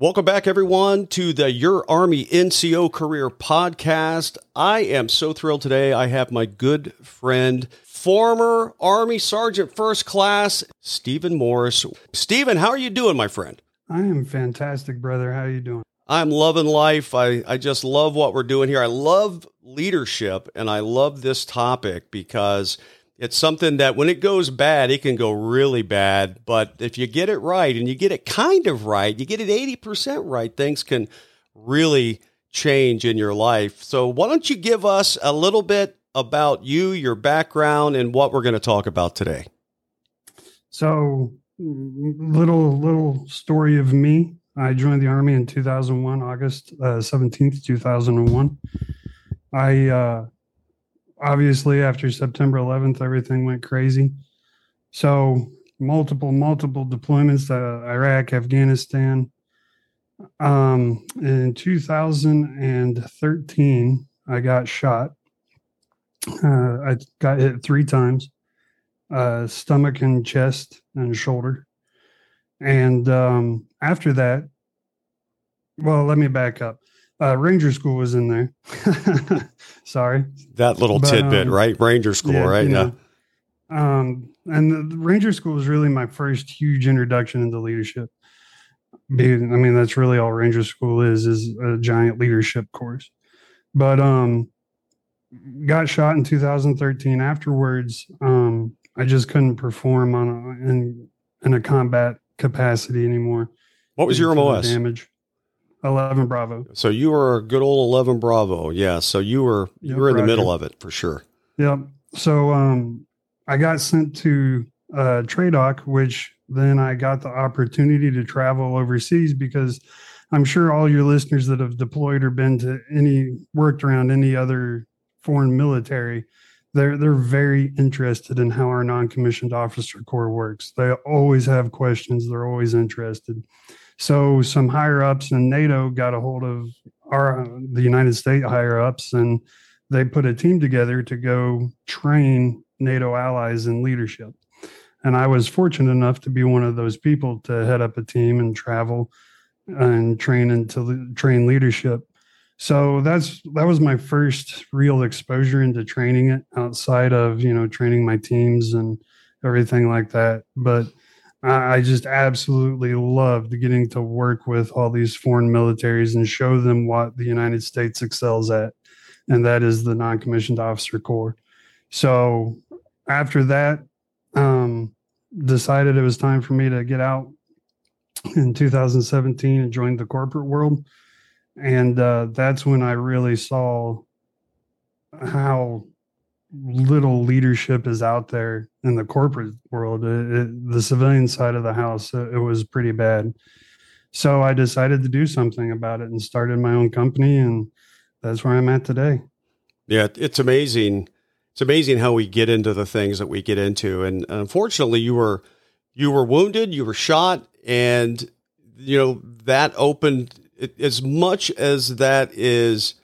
Welcome back, everyone, to the Your Army NCO Career Podcast. I am so thrilled today. I have my good friend, former Army Sergeant First Class, Stephen Morris. Stephen, how are you doing, my friend? I am fantastic, brother. How are you doing? I'm loving life. I, I just love what we're doing here. I love leadership and I love this topic because it's something that when it goes bad, it can go really bad. But if you get it right and you get it kind of right, you get it 80% right, things can really change in your life. So, why don't you give us a little bit about you, your background, and what we're going to talk about today? So, little little story of me. I joined the army in 2001, August uh, 17th, 2001. I uh, obviously after September 11th, everything went crazy. So multiple, multiple deployments to Iraq, Afghanistan. Um, in 2013, I got shot. Uh, I got hit three times, uh, stomach and chest and shoulder. And um, after that, well, let me back up. Uh, Ranger School was in there. Sorry. That little but, tidbit, um, right? Ranger School, yeah, right? Yeah. Um, and the, Ranger School was really my first huge introduction into leadership. I mean, that's really all Ranger School is, is a giant leadership course. But um, got shot in 2013. Afterwards, um, I just couldn't perform on a, in in a combat capacity anymore. What was your MOS? Damage. 11 Bravo. So you were a good old 11 Bravo. Yeah. So you were you yep, were in the middle of it for sure. Yep. So um I got sent to uh TRADOC, which then I got the opportunity to travel overseas because I'm sure all your listeners that have deployed or been to any worked around any other foreign military, they're they're very interested in how our non-commissioned officer corps works. They always have questions. They're always interested. So some higher ups in NATO got a hold of our the United States higher ups, and they put a team together to go train NATO allies in leadership. And I was fortunate enough to be one of those people to head up a team and travel and train into train leadership. So that's that was my first real exposure into training it outside of you know training my teams and everything like that. But I just absolutely loved getting to work with all these foreign militaries and show them what the United States excels at, and that is the non-commissioned officer corps. So after that, um, decided it was time for me to get out in 2017 and join the corporate world, and uh, that's when I really saw how little leadership is out there in the corporate world. It, it, the civilian side of the house, it, it was pretty bad. So I decided to do something about it and started my own company, and that's where I'm at today. Yeah, it's amazing. It's amazing how we get into the things that we get into, and unfortunately, you were you were wounded, you were shot, and you know that opened as much as that is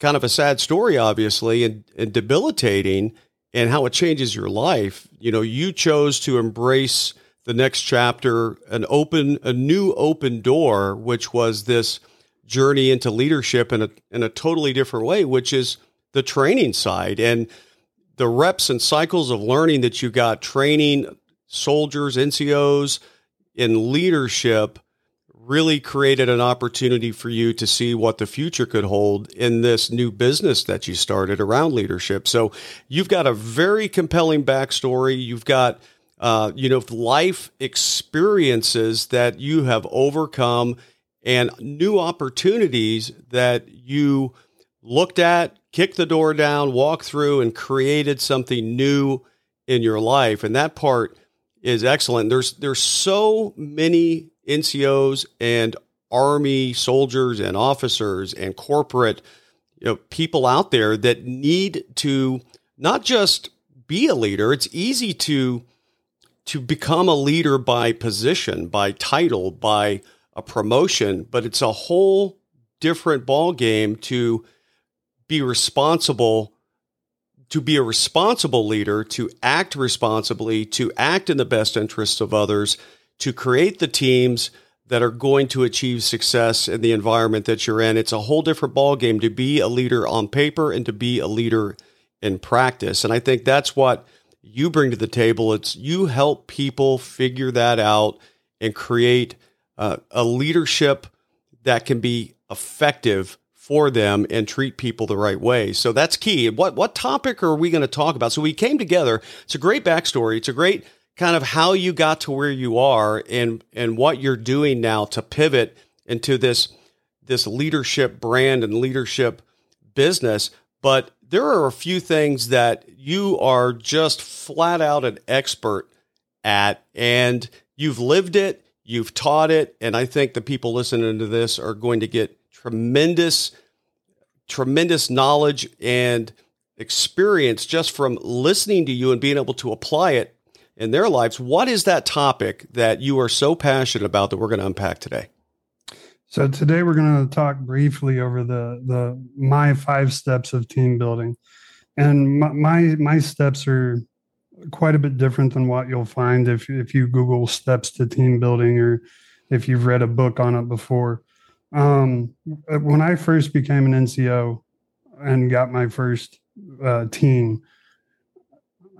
kind of a sad story, obviously, and, and debilitating, and how it changes your life. You know, you chose to embrace the next chapter, an open, a new open door, which was this journey into leadership in a in a totally different way, which is the training side and the reps and cycles of learning that you got training soldiers, NCOs in leadership really created an opportunity for you to see what the future could hold in this new business that you started around leadership. So you've got a very compelling backstory. You've got, uh, you know, life experiences that you have overcome and new opportunities that you looked at, kicked the door down, walked through, and created something new in your life. And that part is excellent. There's there's so many NCOs and Army soldiers and officers and corporate you know, people out there that need to not just be a leader. It's easy to to become a leader by position, by title, by a promotion, but it's a whole different ball game to be responsible to be a responsible leader, to act responsibly, to act in the best interests of others, to create the teams that are going to achieve success in the environment that you're in. It's a whole different ballgame to be a leader on paper and to be a leader in practice. And I think that's what you bring to the table. It's you help people figure that out and create uh, a leadership that can be effective for them and treat people the right way. So that's key. What what topic are we going to talk about? So we came together. It's a great backstory. It's a great kind of how you got to where you are and and what you're doing now to pivot into this this leadership brand and leadership business. But there are a few things that you are just flat out an expert at and you've lived it you've taught it and i think the people listening to this are going to get tremendous tremendous knowledge and experience just from listening to you and being able to apply it in their lives. What is that topic that you are so passionate about that we're going to unpack today? So today we're going to talk briefly over the the my five steps of team building, and my my, my steps are quite a bit different than what you'll find if if you Google steps to team building or if you've read a book on it before. Um, when I first became an NCO and got my first uh, team,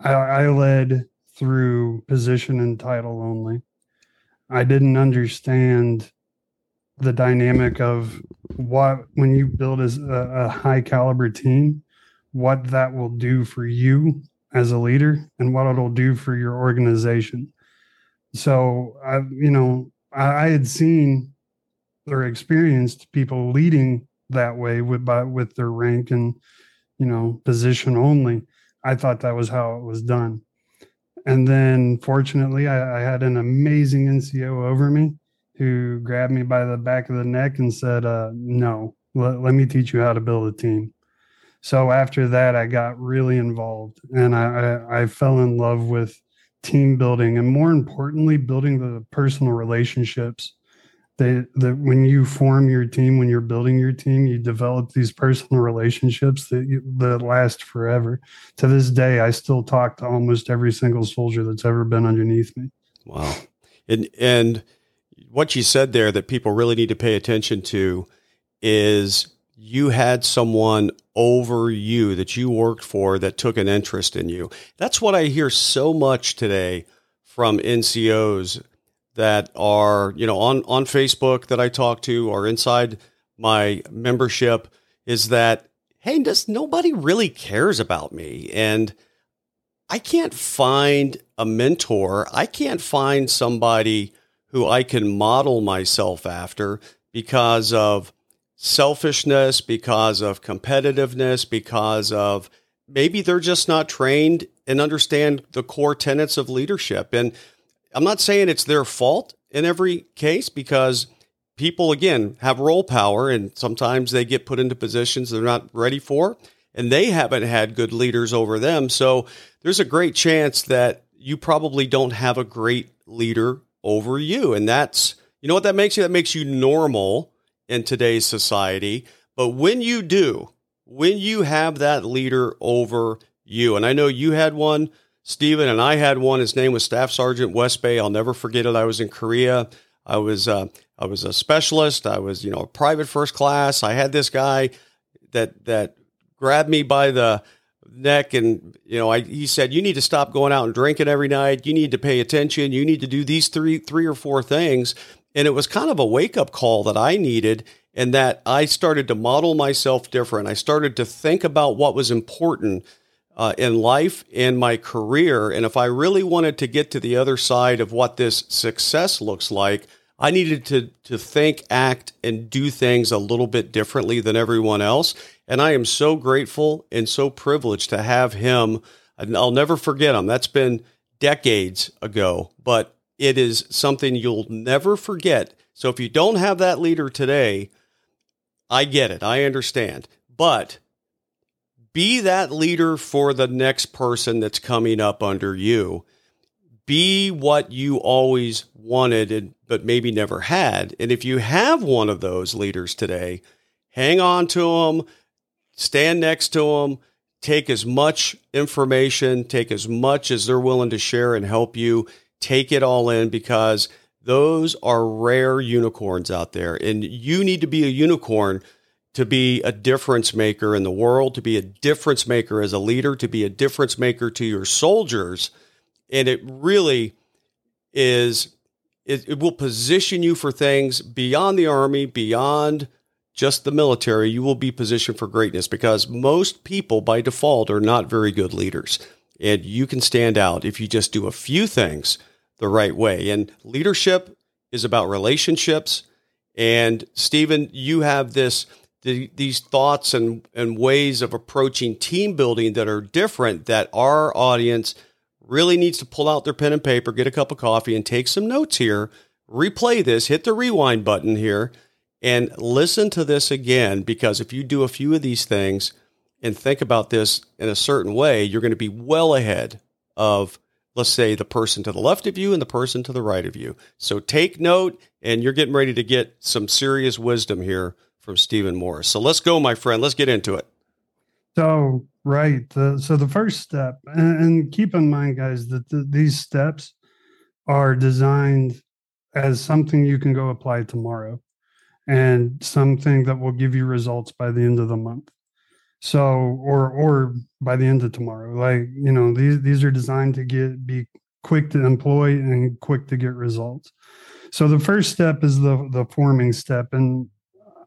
I, I led through position and title only. I didn't understand the dynamic of what when you build as a, a high caliber team, what that will do for you as a leader and what it'll do for your organization. So I, you know, I, I had seen or experienced people leading that way with by with their rank and you know position only. I thought that was how it was done. And then fortunately, I, I, had an amazing NCO over me who grabbed me by the back of the neck and said, uh, No, let, let me teach you how to build a team. So after that, I got really involved and I, I, I fell in love with team building and more importantly, building the personal relationships they that when you form your team when you're building your team you develop these personal relationships that you, that last forever. To this day i still talk to almost every single soldier that's ever been underneath me. Wow. And and what you said there that people really need to pay attention to is you had someone over you that you worked for that took an interest in you. That's what i hear so much today from ncos that are you know on on Facebook that I talk to or inside my membership is that hey, does nobody really cares about me and I can't find a mentor. I can't find somebody who I can model myself after because of selfishness, because of competitiveness, because of maybe they're just not trained and understand the core tenets of leadership. And I'm not saying it's their fault in every case because people, again, have role power and sometimes they get put into positions they're not ready for and they haven't had good leaders over them. So there's a great chance that you probably don't have a great leader over you. And that's, you know what that makes you? That makes you normal in today's society. But when you do, when you have that leader over you, and I know you had one Stephen and I had one. His name was Staff Sergeant West Bay. I'll never forget it. I was in Korea. I was uh, I was a specialist. I was you know a private first class. I had this guy that that grabbed me by the neck and you know I he said you need to stop going out and drinking every night. You need to pay attention. You need to do these three three or four things. And it was kind of a wake up call that I needed and that I started to model myself different. I started to think about what was important uh, in life and my career. And if I really wanted to get to the other side of what this success looks like, I needed to, to think, act, and do things a little bit differently than everyone else. And I am so grateful and so privileged to have him. I'll never forget him. That's been decades ago, but it is something you'll never forget. So if you don't have that leader today, I get it. I understand. But be that leader for the next person that's coming up under you. Be what you always wanted, but maybe never had. And if you have one of those leaders today, hang on to them, stand next to them, take as much information, take as much as they're willing to share and help you. Take it all in because Those are rare unicorns out there. And you need to be a unicorn to be a difference maker in the world, to be a difference maker as a leader, to be a difference maker to your soldiers. And it really is, it, it will position you for things beyond the Army, beyond just the military. You will be positioned for greatness because most people by default are not very good leaders. And you can stand out if you just do a few things the right way. And leadership is about relationships. And Stephen, you have this the, these thoughts and, and ways of approaching team building that are different that our audience really needs to pull out their pen and paper, get a cup of coffee, and take some notes here. Replay this, hit the rewind button here, and listen to this again because if you do a few of these things and think about this in a certain way, you're going to be well ahead of let's say the person to the left of you and the person to the right of you. So take note, and you're getting ready to get some serious wisdom here from Stephen Morris. So let's go, my friend. Let's get into it. So, right. So, the first step, and, and, keep in mind, guys, that the, these steps are designed as something you can go apply tomorrow and something that will give you results by the end of the month. So, or, or by the end of tomorrow, like, you know, these, these are designed to get, be quick to employ and quick to get results. So the first step is the the forming step, and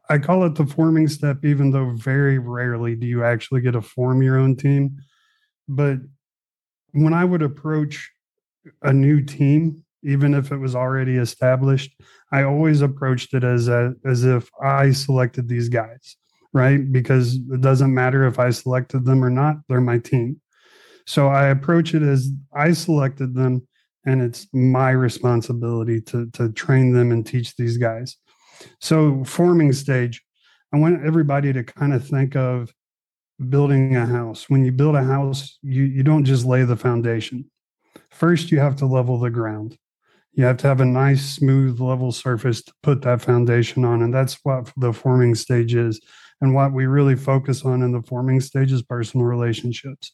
I call it the forming step, even though very rarely do you actually get to form your own team. But when I would approach a new team, even if it was already established, I always approached it as a, as if I selected these guys, right? Because it doesn't matter if I selected them or not; they're my team. So I approach it as I selected them, and it's my responsibility to to train them and teach these guys. So, forming stage, I want everybody to kind of think of building a house. When you build a house, you, you don't just lay the foundation. First, you have to level the ground. You have to have a nice, smooth, level surface to put that foundation on. And that's what the forming stage is. And what we really focus on in the forming stage is personal relationships.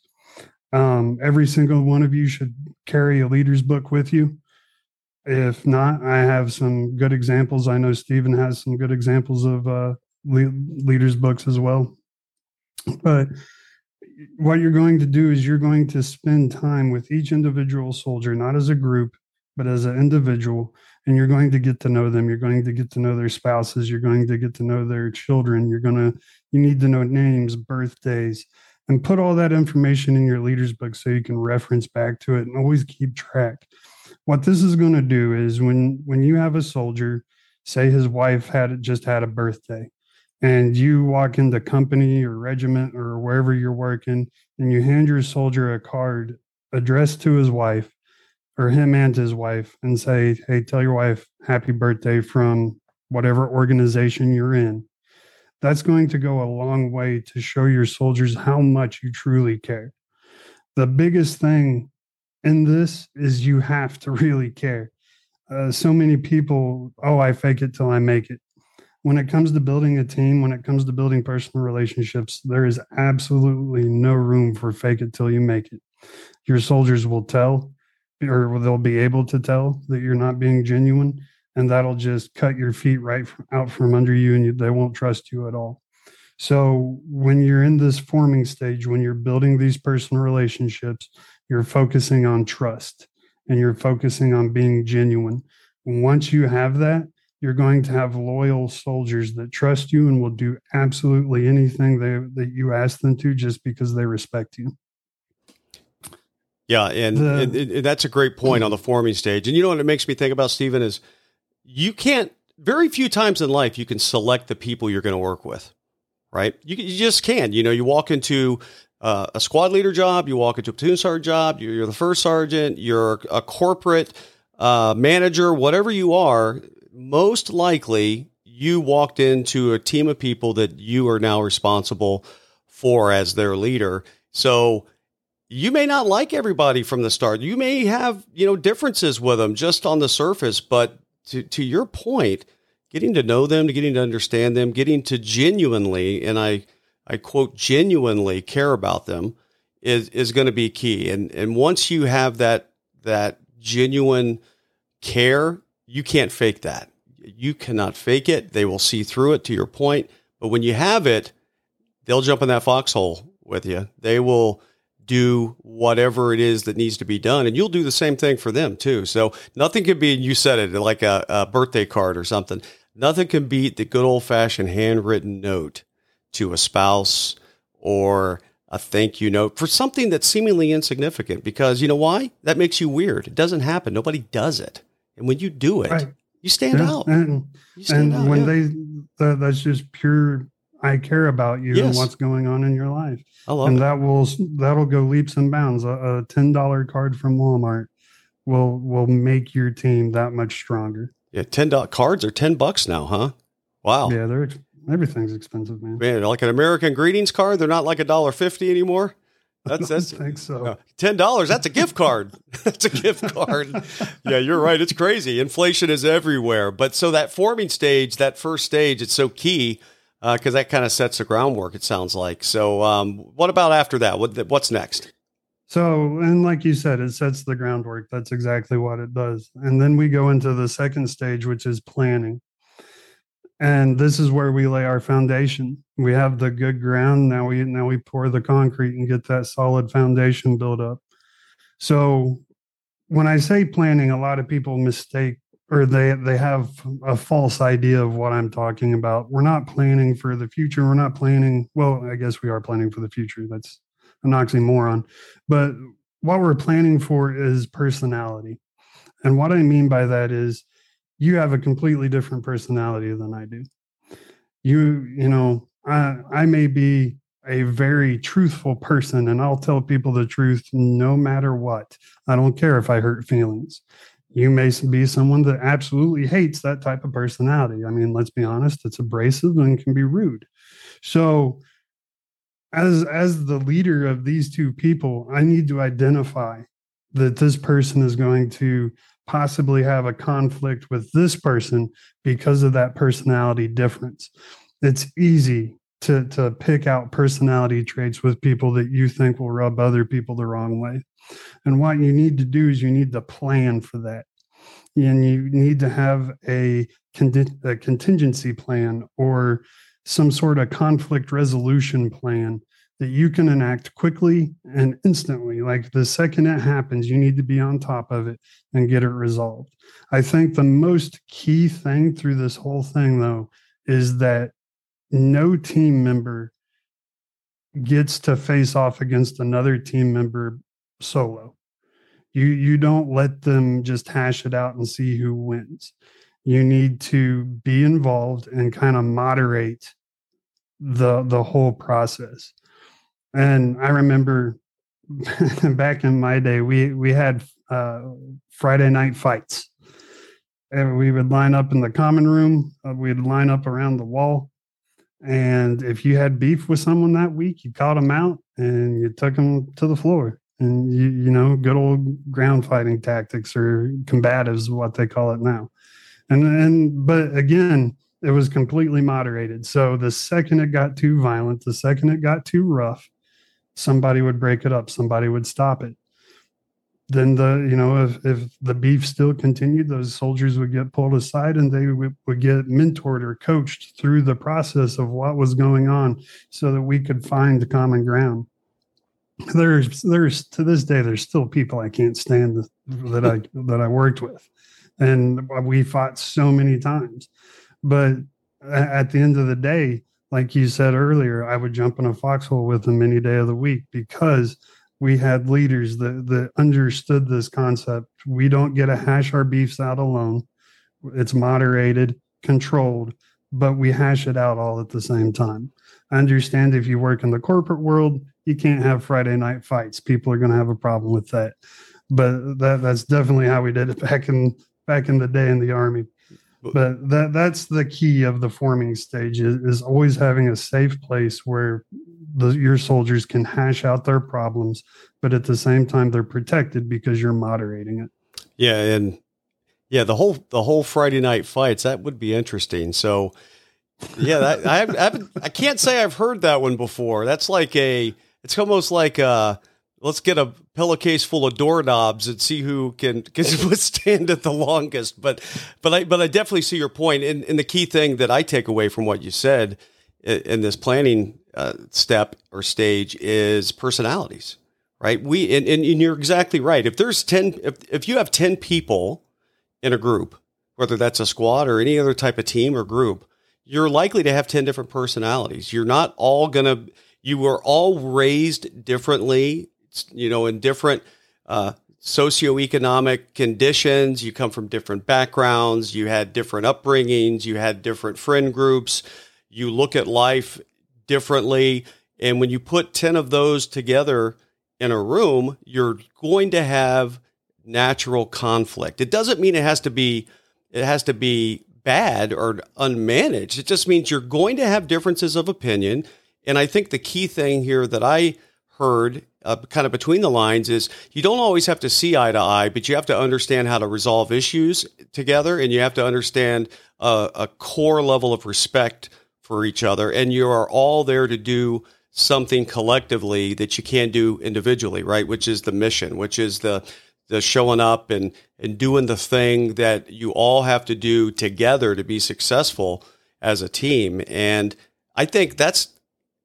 Um, every single one of you should carry a leader's book with you. If not, I have some good examples. I know Stephen has some good examples of uh, le- leaders' books as well. But what you're going to do is you're going to spend time with each individual soldier, not as a group, but as an individual. And you're going to get to know them. You're going to get to know their spouses. You're going to get to know their children. You're going to, you need to know names, birthdays, and put all that information in your leader's book so you can reference back to it and always keep track what this is going to do is when when you have a soldier say his wife had just had a birthday and you walk into company or regiment or wherever you're working and you hand your soldier a card addressed to his wife or him and his wife and say hey tell your wife happy birthday from whatever organization you're in. That's going to go a long way to show your soldiers how much you truly care. The biggest thing in this is you have to really care. Uh, so many people, oh, I fake it till I make it. When it comes to building a team, when it comes to building personal relationships, there is absolutely no room for fake it till you make it. Your soldiers will tell, or they'll be able to tell that you're not being genuine, and that'll just cut your feet right out from under you, and you, they won't trust you at all. So, when you're in this forming stage, when you're building these personal relationships, you're focusing on trust and you're focusing on being genuine. Once you have that, you're going to have loyal soldiers that trust you and will do absolutely anything they, that you ask them to just because they respect you. Yeah, and, the, and, and, that's a great point on the forming stage. And you know what it makes me think about, Stephen, is you can't, very few times in life, you can select the people you're going to work with, right? You, you just can. You know, you walk into uh, a squad leader job, you walk into a platoon sergeant job, you're, you're the first sergeant, you're a corporate uh, manager, whatever you are, most likely you walked into a team of people that you are now responsible for as their leader. So you may not like everybody from the start. You may have, you know, differences with them just on the surface, but to, to your point, getting to know them, to getting to understand them, getting to genuinely, and I, I quote, genuinely care about them is, is going to be key. And, and once you have that, that genuine care, you can't fake that. You cannot fake it. They will see through it to your point. But when you have it, they'll jump in that foxhole with you. They will do whatever it is that needs to be done. And you'll do the same thing for them too. So nothing can be, you said it like a, a birthday card or something. Nothing can beat the good old fashioned handwritten note to a spouse or a thank you note for something that's seemingly insignificant because you know why? That makes you weird. It doesn't happen. Nobody does it. And when you do it, right. you stand yeah. out. And, stand and out, when yeah. they, that, that's just pure, I care about you yes. and what's going on in your life. I love and it. that will, that'll go leaps and bounds. A, a $10 card from Walmart will, will make your team that much stronger. Yeah. $10 cards are 10 bucks now, huh? Wow. Yeah. They're, Everything's expensive, man. Man, like an American greetings card, they're not like a dollar fifty anymore. That's that's I think so. Uh, Ten dollars. That's a gift card. that's a gift card. yeah, you're right. It's crazy. Inflation is everywhere. But so that forming stage, that first stage, it's so key because uh, that kind of sets the groundwork. It sounds like. So, um, what about after that? What what's next? So, and like you said, it sets the groundwork. That's exactly what it does. And then we go into the second stage, which is planning and this is where we lay our foundation. We have the good ground. Now we now we pour the concrete and get that solid foundation built up. So when i say planning a lot of people mistake or they they have a false idea of what i'm talking about. We're not planning for the future. We're not planning well i guess we are planning for the future. That's an oxymoron. But what we're planning for is personality. And what i mean by that is you have a completely different personality than I do. You, you know, I, I may be a very truthful person and I'll tell people the truth no matter what. I don't care if I hurt feelings. You may be someone that absolutely hates that type of personality. I mean, let's be honest, it's abrasive and can be rude. So, as as the leader of these two people, I need to identify that this person is going to possibly have a conflict with this person because of that personality difference. It's easy to to pick out personality traits with people that you think will rub other people the wrong way. And what you need to do is you need to plan for that. And you need to have a, a contingency plan or some sort of conflict resolution plan that you can enact quickly and instantly. Like the second it happens, you need to be on top of it and get it resolved. I think the most key thing through this whole thing, though, is that no team member gets to face off against another team member solo. You you don't let them just hash it out and see who wins. You need to be involved and kind of moderate the the whole process and I remember back in my day, we we had uh, Friday night fights. And we would line up in the common room. Uh, we'd line up around the wall. And if you had beef with someone that week, you caught them out and you took them to the floor. And you, you know, good old ground fighting tactics or combatives, what they call it now. And and but again, it was completely moderated. So the second it got too violent, the second it got too rough, somebody would break it up somebody would stop it. Then the you know if, if the beef still continued those soldiers would get pulled aside and they would, would get mentored or coached through the process of what was going on so that we could find the common ground. There's there's to this day there's still people i can't stand that i that i worked with. And we fought so many times. But at the end of the day like you said earlier, I would jump in a foxhole with them any day of the week because we had leaders that, that understood this concept. We don't get to hash our beefs out alone. It's moderated, controlled, but we hash it out all at the same time. I understand if you work in the corporate world, you can't have Friday night fights. People are going to have a problem with that. But that, that's definitely how we did it back in back in the day in the army but that that's the key of the forming stage is, is always having a safe place where the, your soldiers can hash out their problems but at the same time they're protected because you're moderating it. Yeah and yeah the whole the whole friday night fights that would be interesting. So yeah that, I, I, I can't say i've heard that one before. That's like a it's almost like a let's get a pillowcase full of doorknobs and see who can can withstand it the longest. But but I but I definitely see your point. And, and the key thing that I take away from what you said in this planning uh, step or stage is personalities, right? We and, and you're exactly right. If there's ten, if if you have ten people in a group, whether that's a squad or any other type of team or group, you're likely to have ten different personalities. You're not all gonna. You were all raised differently you know, in different uh, socioeconomic conditions. You come from different backgrounds. You had different upbringings. You had different friend groups. You look at life differently. And when you put 10 of those together in a room, you're going to have natural conflict. It doesn't mean it has to be it has to be bad or unmanaged. It just means you're going to have differences of opinion. And I think the key thing here that I heard uh, kind of between the lines is you don't always have to see eye to eye, but you have to understand how to resolve issues together, and you have to understand a, a core level of respect for each other, and you are all there to do something collectively that you can't do individually, right? Which is the mission, which is the the showing up and and doing the thing that you all have to do together to be successful as a team. And I think that's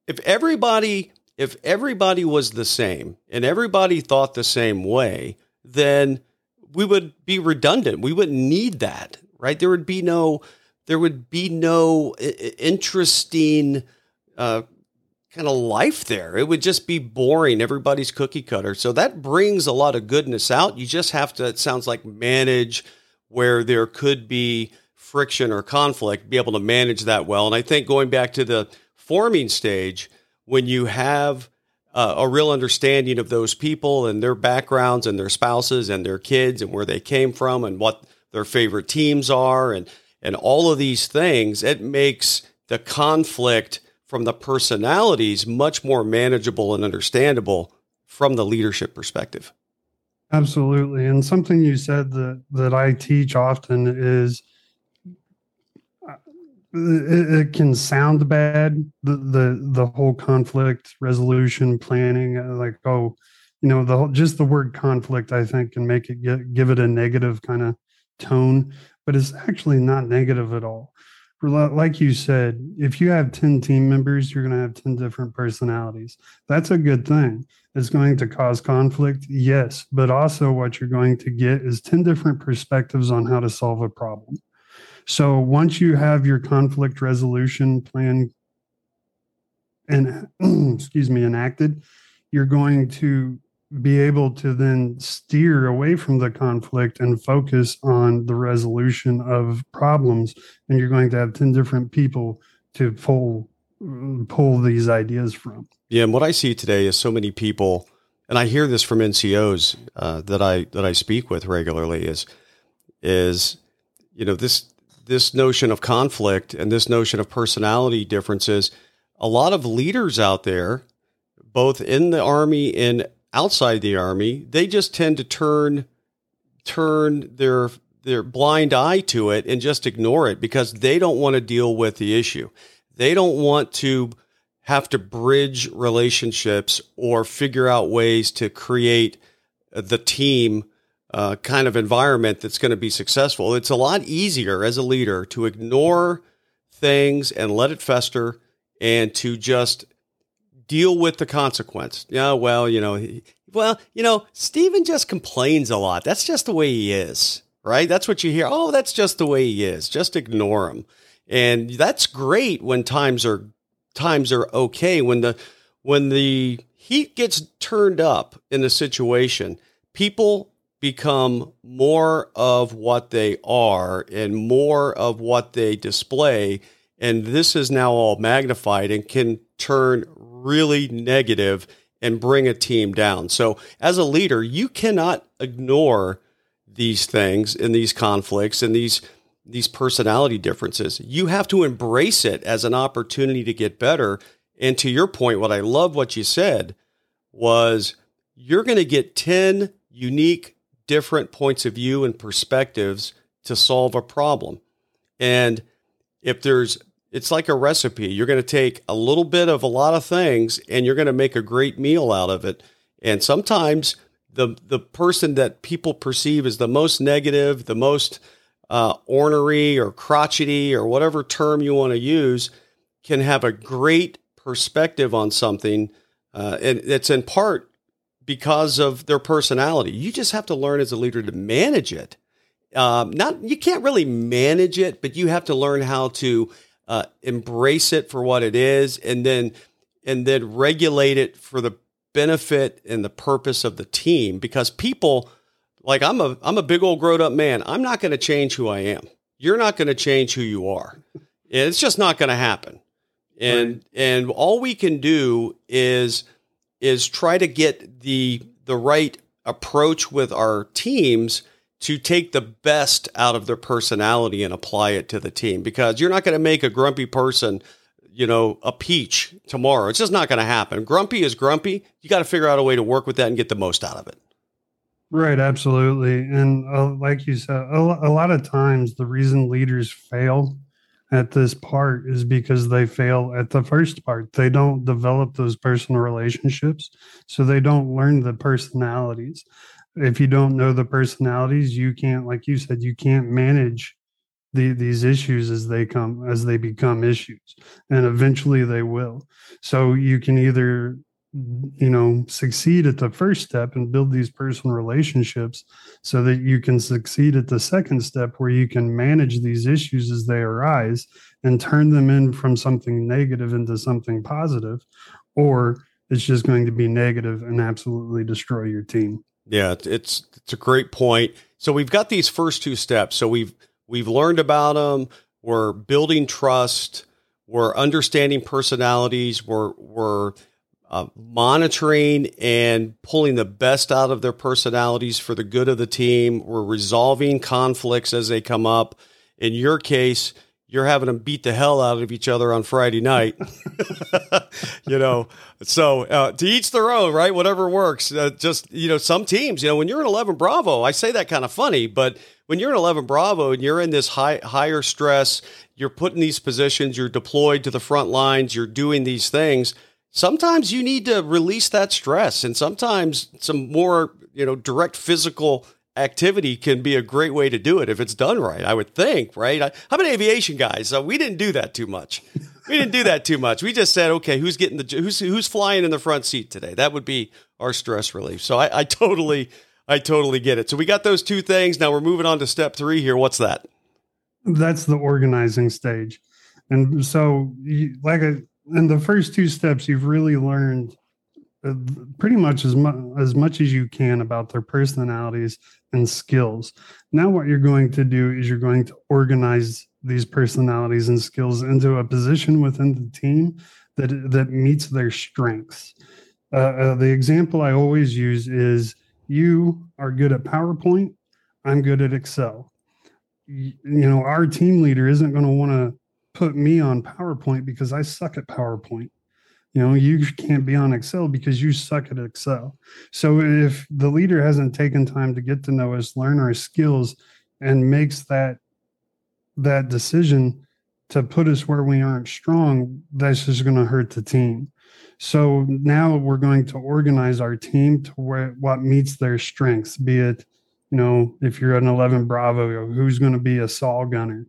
if everybody if everybody was the same and everybody thought the same way, then we would be redundant. We wouldn't need that, right? There would be no, there would be no interesting uh, kind of life there. It would just be boring. Everybody's cookie cutter. So that brings a lot of goodness out. You just have to. It sounds like manage where there could be friction or conflict. Be able to manage that well. And I think going back to the forming stage when you have uh, a real understanding of those people and their backgrounds and their spouses and their kids and where they came from and what their favorite teams are and and all of these things, it makes the conflict from the personalities much more manageable and understandable from the leadership perspective. Absolutely. And something you said that that I teach often is it, it, can sound bad the, the the whole conflict resolution planning uh, like oh you know the whole, just the word conflict i think can make it get, give it a negative kind of tone but it's actually not negative at all. Like you said if you have 10 team members you're going to have 10 different personalities. That's a good thing. It's going to cause conflict yes but also what you're going to get is 10 different perspectives on how to solve a problem so once you have your conflict resolution plan and excuse me enacted, you're going to be able to then steer away from the conflict and focus on the resolution of problems. And you're going to have 10 different people to pull pull these ideas from. Yeah and what i see today is so many people and i hear this from ncos uh, that i that i speak with regularly is is you know this this notion of conflict and this notion of personality differences, a lot of leaders out there, both in the army and outside the army, they just tend to turn turn their their blind eye to it and just ignore it because they don't want to deal with the issue. They don't want to have to bridge relationships or figure out ways to create the team uh, kind of environment that's going to be successful. It's a lot easier as a leader to ignore things and let it fester and to just deal with the consequence. Yeah, well, you know, he, well, you know, Stephen just complains a lot. That's just the way he is, right? That's what you hear. Oh, that's just the way he is. Just ignore him. And that's great when times are times are okay when the when the heat gets turned up in the situation, people become more of what they are and more of what they display. And this is now all magnified and can turn really negative and bring a team down. So, as a leader, you cannot ignore these things and these conflicts and these these personality differences. You have to embrace it as an opportunity to get better. And to your point, what I love what you said was you're going to get 10 unique different points of view and perspectives to solve a problem. And if there's, it's like a recipe. You're going to take a little bit of a lot of things and you're going to make a great meal out of it. And sometimes the the person that people perceive as the most negative, the most uh, ornery or crotchety or whatever term you want to use, can have a great perspective on something, uh, and it's in part because of their personality. You just have to learn as a leader to manage it. Um, not you can't really manage it, but you have to learn how to uh, embrace it for what it is, and then and then regulate it for the benefit and the purpose of the team. Because people, like I'm a I'm a big old grown up man. I'm not going to change who I am. You're not going to change who you are. It's just not going to happen. And right. and all we can do is is try to get the the right approach with our teams to take the best out of their personality and apply it to the team. Because you're not going to make a grumpy person you know a peach tomorrow. It's just not going to happen. Grumpy is grumpy. You got to figure out a way to work with that and get the most out of it. Right absolutely. And uh, like you said a, a lot of times the reason leaders fail at this part is because they fail at the first part. They don't develop those personal relationships, so they don't learn the personalities. If you don't know the personalities, you can't, like you said, you can't manage the, these issues as they come as they become issues, and eventually they will. So you can either you know succeed at the first step and build these personal relationships so that you can succeed at the second step where you can manage these issues as they arise and turn them in from something negative into something positive or it's just going to be negative and absolutely destroy your team. Yeah it's it's a great point. So we've got these first two steps. So we've we've learned about them we're building trust. We're understanding personalities. We're we're uh, monitoring and pulling the best out of their personalities for the good of the team. We're resolving conflicts as they come up. In your case, you're having them beat the hell out of each other on Friday night. you know, so uh, to each their own, right? Whatever works. Uh, just you know, some teams, you know, when you're in 11 Bravo, I say that kind of funny, but when you're in 11 Bravo and you're in this high higher stress, you're put in these positions, you're deployed to the front lines, you're doing these things sometimes you need to release that stress and sometimes some more you know direct physical activity can be a great way to do it if it's done right i would think right? How i'm aviation guys? So we didn't do that too much. We didn't do that too much. We just said okay who's getting the who's who's flying in the front seat today? That would be our stress relief. So i, I totally i totally get it. So we got those two things. Now we're moving on to step three here. What's that? That's the organizing stage. And so like I, in the first two steps, you've really learned uh, pretty much as much as much as you can about their personalities and skills. Now, what you're going to do is you're going to organize these personalities and skills into a position within the team that that meets their strengths. Uh, uh, the example I always use is you are good at PowerPoint. I'm good at Excel. You know, our team leader isn't going to want to put me on PowerPoint because I suck at PowerPoint. You know, you can't be on Excel because you suck at Excel. So if the leader hasn't taken time to get to know us, learn our skills, and makes that that decision to put us where we aren't strong, that's just going to hurt the team. So now we're going to organize our team to where what meets their strengths, be it, you know, if you're an 11 Bravo, who's going to be a saw gunner?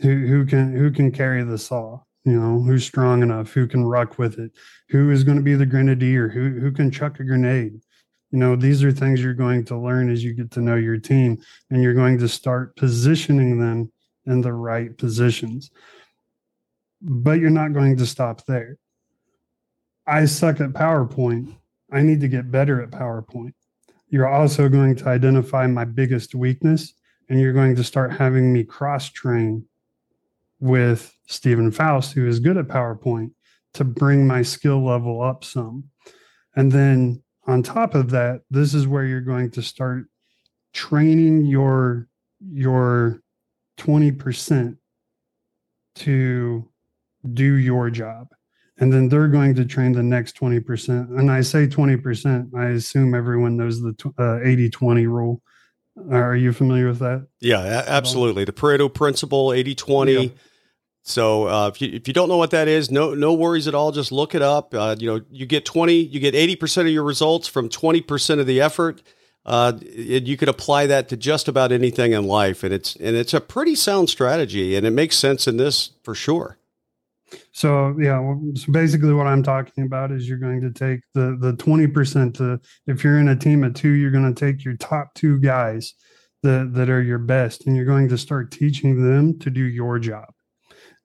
Who who can who can carry the saw you know who's strong enough who can ruck with it who is going to be the grenadier who who can chuck a grenade. You know these are things you're going to learn as you get to know your team and you're going to start positioning them in the right positions. But you're not going to stop there. I suck at powerpoint. I need to get better at powerpoint. You're also going to identify my biggest weakness and you're going to start having me cross train with Stephen Faust, who is good at PowerPoint, to bring my skill level up some. And then on top of that, this is where you're going to start training your your 20% to do your job. And then they're going to train the next 20%. And I say 20%, I assume everyone knows the 80 uh, 20 rule. Are you familiar with that? Yeah, absolutely. The Pareto principle, 80 20. So uh, if you if you don't know what that is, no no worries at all. Just look it up. Uh, you know, you get twenty, you get eighty percent of your results from twenty percent of the effort. Uh, you could apply that to just about anything in life, and it's and it's a pretty sound strategy, and it makes sense in this for sure. So yeah, so basically what I'm talking about is you're going to take the the twenty percent. To if you're in a team of two, you're going to take your top two guys that that are your best, and you're going to start teaching them to do your job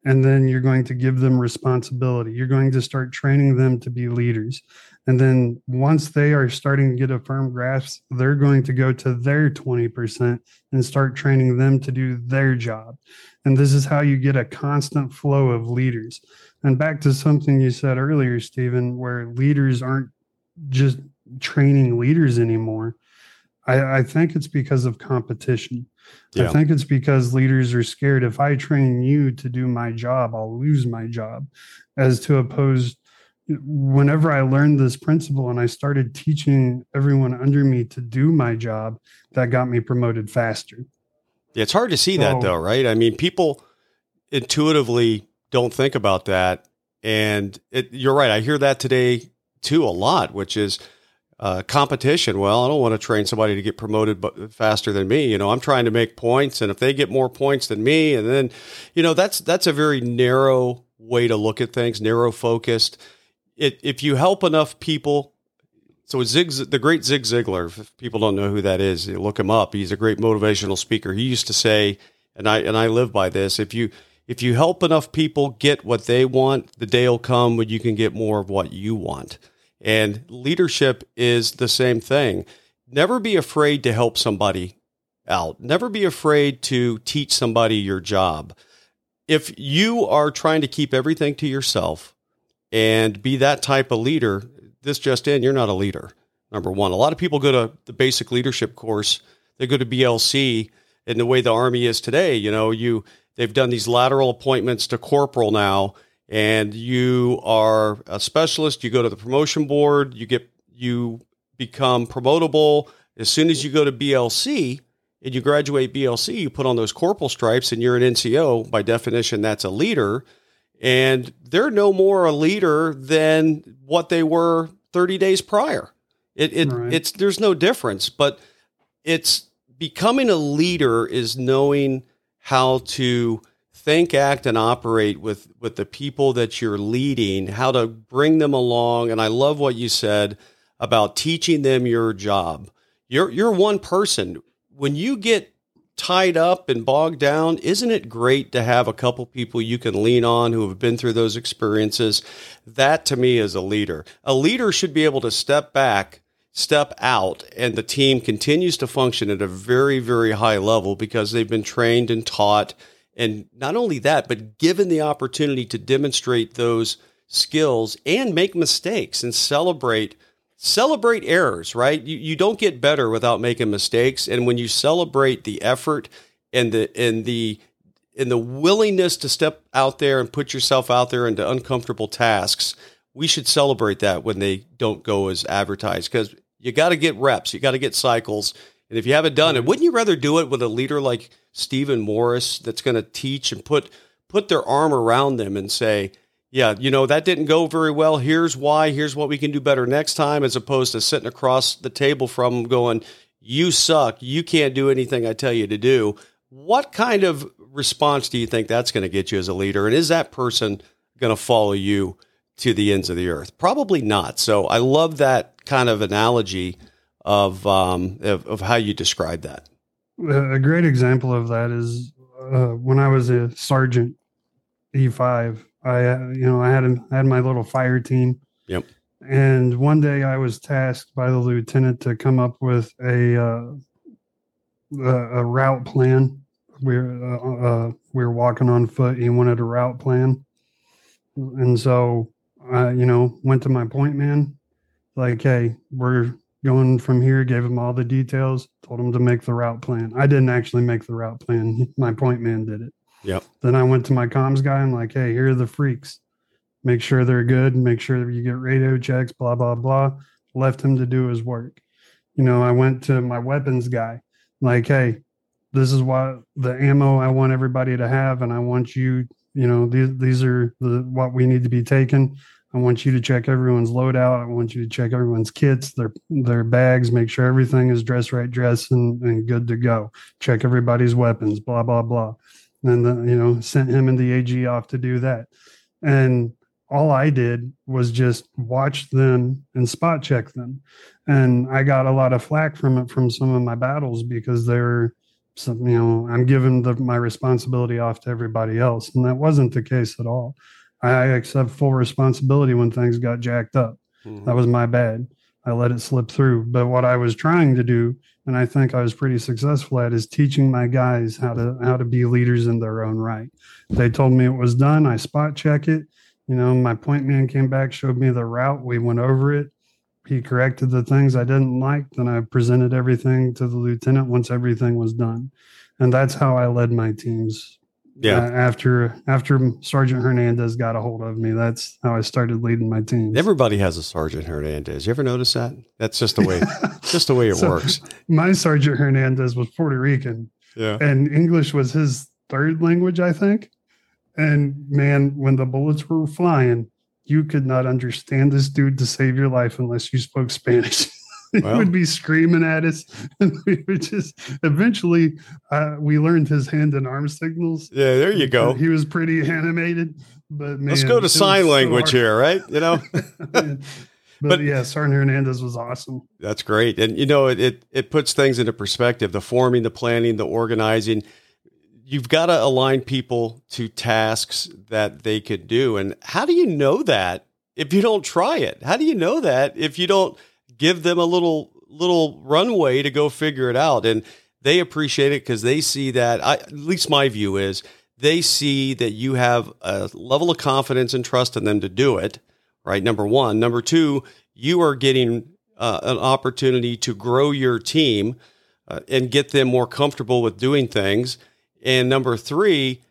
and then you're going to give them responsibility. You're going to start training them to be leaders. And then once they are starting to get a firm grasp, they're going to go to their 20% and start training them to do their job. And this is how you get a constant flow of leaders. And back to something you said earlier, Stephen, where leaders aren't just training leaders anymore. I, I think it's because of competition. Yeah. I think it's because leaders are scared if I train you to do my job, I'll lose my job. As to oppose, whenever I learned this principle and I started teaching everyone under me to do my job, that got me promoted faster. Yeah, it's hard to see so, that though, right? I mean, people intuitively don't think about that. And it, you're right. I hear that today too a lot, which is, uh, competition. Well, I don't want to train somebody to get promoted faster than me. You know, I'm trying to make points, and if they get more points than me, and then, you know, that's that's a very narrow way to look at things, narrow focused. It, if you help enough people, so Zig, the great Zig Ziglar, if people don't know who that is, look him up. He's a great motivational speaker. He used to say, and I and I live by this: if you if you help enough people get what they want, the day will come when you can get more of what you want. And leadership is the same thing. Never be afraid to help somebody out. Never be afraid to teach somebody your job. If you are trying to keep everything to yourself and be that type of leader, this just in, you're not a leader. Number one, a lot of people go to the basic leadership course. They go to BLC in the way the army is today. You know, you they've done these lateral appointments to corporal now, and you are a specialist, you go to the promotion board, you get you become promotable. As soon as you go to BLC and you graduate BLC, you put on those corporal stripes and you're an NCO. By definition, that's a leader. And they're no more a leader than what they were 30 days prior. It, it right. it's there's no difference, but it's becoming a leader is knowing how to think, act, and operate with with the people that you're leading, how to bring them along. And I love what you said about teaching them your job. You're you're one person. When you get tied up and bogged down, isn't it great to have a couple people you can lean on who have been through those experiences? That to me is a leader. A leader should be able to step back, step out, and the team continues to function at a very, very high level because they've been trained and taught and not only that, but given the opportunity to demonstrate those skills and make mistakes and celebrate celebrate errors, right? You you don't get better without making mistakes. And when you celebrate the effort and the and the and the willingness to step out there and put yourself out there into uncomfortable tasks, we should celebrate that when they don't go as advertised because you got to get reps, you got to get cycles. And if you haven't done it, wouldn't you rather do it with a leader like Stephen Morris that's going to teach and put put their arm around them and say, yeah, you know, that didn't go very well. Here's why. Here's what we can do better next time, as opposed to sitting across the table from them going, you suck. You can't do anything I tell you to do. What kind of response do you think that's going to get you as a leader? And is that person going to follow you to the ends of the earth? Probably not. So I love that kind of analogy of, um, of, of how you describe that a great example of that is uh, when I was a sergeant E5. I, uh, you know, I had a, I had my little fire team. Yep. And one day I was tasked by the lieutenant to come up with a uh, a, a, route plan. We we're uh, uh, we were walking on foot. He wanted a route plan, and so I, you know, went to my point man, like, hey, we're going from here, gave him all the details, told him to make the route plan. I didn't actually make the route plan. My point man did it. Yep. Then I went to my comms guy. I'm like, hey, here are the freqs. Make sure they're good. Make sure you get radio checks, blah, blah, blah. Left him to do his work. You know, I went to my weapons guy, like, hey, this is what the ammo I want everybody to have. And I want you you know, these these are the what we need to be taken. I want you to check everyone's loadout. I want you to check everyone's kits, their their bags, make sure everything is dress right, dress and, and good to go. Check everybody's weapons, blah blah blah. And then you know, sent him and the AG off to do that. And all I did was just watch them and spot check them. And I got a lot of flack from it from some of my battles because they're some, you know, I'm giving the, my responsibility off to everybody else. And that wasn't the case at all. I accept full responsibility when things got jacked up. Mm-hmm. That was my bad. I let it slip through. But what I was trying to do, and I think I was pretty successful at, is teaching my guys how to how to be leaders in their own right. They told me it was done. I spot check it. You know, my point man came back, showed me the route. We went over it. He corrected the things I didn't like. Then I presented everything to the lieutenant once everything was done. And that's how I led my teams yeah. Uh, after after Sergeant Hernandez got a hold of me, that's how I started leading my team. Everybody has a Sergeant Hernandez. You ever notice that? That's just the way just the way it so works. My Sergeant Hernandez was Puerto Rican. Yeah. And English was his third language, I think. And man, when the bullets were flying, you could not understand this dude to save your life unless you spoke Spanish. he well, would be screaming at us, and we would just eventually uh, we learned his hand and arm signals. Yeah, there you go. He was pretty animated, but man, let's go to sign language so here, right? You know. but, but, yeah, Sergeant Hernandez was awesome. That's great, and you know it, it it puts things into perspective: the forming, the planning, the organizing. You've got to align people to tasks that they could do, and how do you know that if you don't try it? How do you know that if you don't? Give them a little little runway to go figure it out. And they appreciate it because they see that I, at least my view is they see that you have a level of confidence and trust in them to do it right? Number one. Number two you are getting uh, an opportunity to grow your team uh, and get them more comfortable with doing things. And number three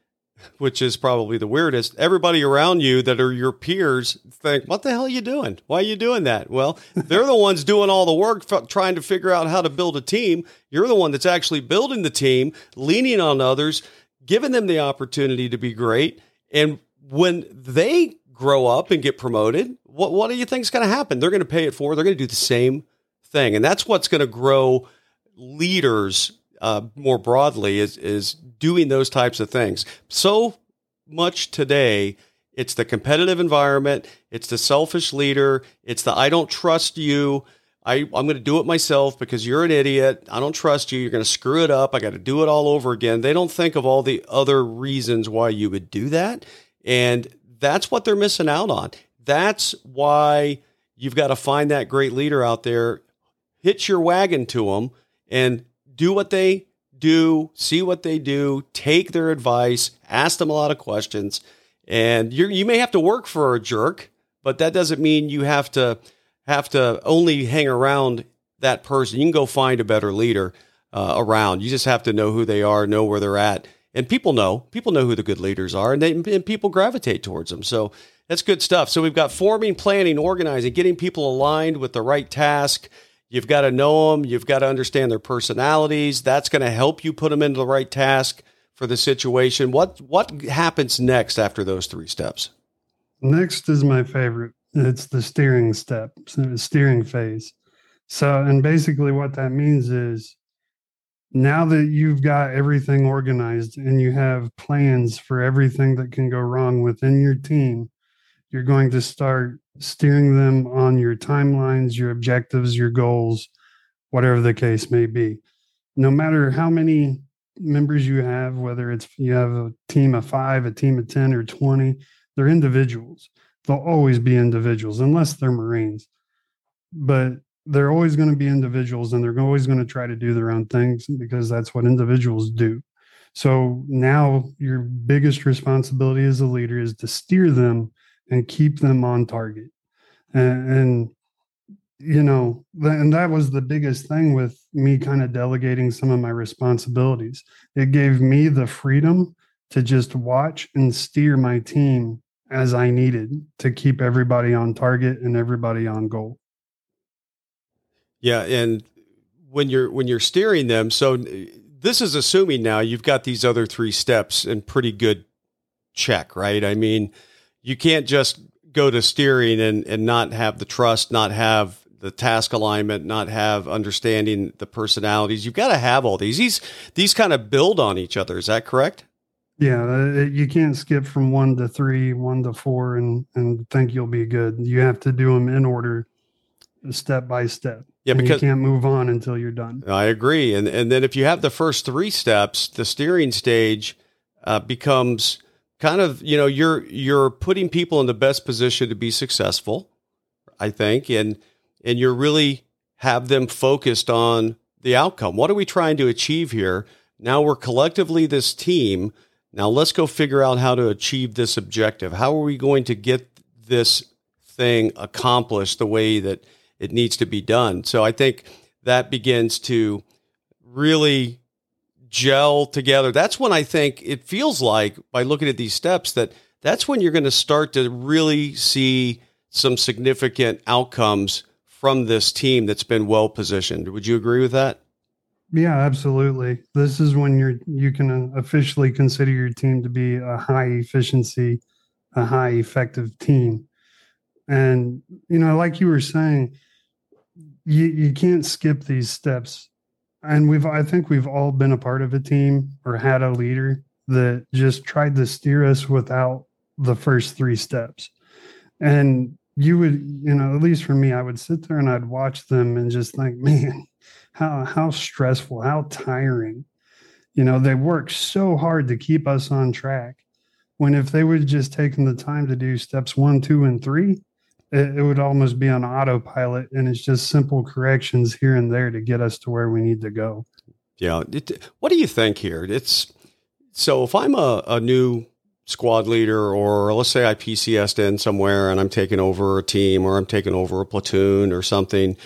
which is probably the weirdest. Everybody around you that are your peers think, "What the hell are you doing? Why are you doing that?" Well, they're the ones doing all the work, f- trying to figure out how to build a team. You're the one that's actually building the team, leaning on others, giving them the opportunity to be great. And when they grow up and get promoted, what what do you think is going to happen? They're going to pay it forward. They're going to do the same thing, and that's what's going to grow leaders uh, more broadly is is doing those types of things. So much today, it's the competitive environment, it's the selfish leader, it's the I don't trust you. I, I'm going to do it myself because you're an idiot. I don't trust you. You're going to screw it up. I got to do it all over again. They don't think of all the other reasons why you would do that. And that's what they're missing out on. That's why you've got to find that great leader out there, hitch your wagon to them, and do what they do, see what they do, take their advice, ask them a lot of questions. And you you may have to work for a jerk, but that doesn't mean you have to have to only hang around that person. You can go find a better leader uh, around. You just have to know who they are, know where they're at, and people know people know who the good leaders are, and, they, and people gravitate towards them. So that's good stuff. So we've got forming, planning, organizing, getting people aligned with the right task You've got to know them. You've got to understand their personalities. That's going to help you put them into the right task for the situation. What what happens next after those three steps? Next is my favorite. It's the steering step, the steering phase. So, and basically, what that means is now that you've got everything organized and you have plans for everything that can go wrong within your team, you're going to start steering them on your timelines, your objectives, your goals, whatever the case may be. No matter how many members you have, whether it's you have a team of five, a team of 10 or 20, they're individuals. They'll always be individuals unless they're Marines. But they're always going to be individuals and they're always going to try to do their own things because that's what individuals do. So now your biggest responsibility as a leader is to steer them and keep them on target. And, and you know, and that was the biggest thing with me kind of delegating some of my responsibilities. It gave me the freedom to just watch and steer my team as I needed to keep everybody on target and everybody on goal. Yeah, and when you're when you're steering them, so this is assuming now you've got these other three steps in pretty good check, right? I mean, you can't just go to steering and, and not have the trust, not have the task alignment, not have understanding the personalities. You've got to have all these. These these kind of build on each other. Is that correct? Yeah, uh, you can't skip from one to three, one to four, and and think you'll be good. You have to do them in order, step by step. Yeah, because you can't move on until you're done. I agree. And and then if you have the first three steps, the steering stage uh, becomes kind of you know you're you're putting people in the best position to be successful. I think, and and you're really have them focused on the outcome. What are we trying to achieve here? Now we're collectively this team. Now let's go figure out how to achieve this objective. How are we going to get this thing accomplished the way that it needs to be done? So I think that begins to really gel together. That's when I think it feels like by looking at these steps that that's when you're going to start to really see some significant outcomes from this team that's been well positioned. Would you agree with that? Yeah, absolutely. This is when you're you can officially consider your team to be a high efficiency, a high effective team. And you know, like you were saying, you you can't skip these steps. And we've I think we've all been a part of a team or had a leader that just tried to steer us without the first three steps. And you would, you know, at least for me, I would sit there and I'd watch them and just think, man, how how stressful, how tiring. You know, they work so hard to keep us on track. When if they would just taken the time to do steps one, two, and three, it, it would almost be on autopilot, and it's just simple corrections here and there to get us to where we need to go. Yeah. It, what do you think here? It's so if I'm a, a new squad leader, or let's say I PCSed in somewhere and I'm taking over a team or I'm taking over a platoon or something,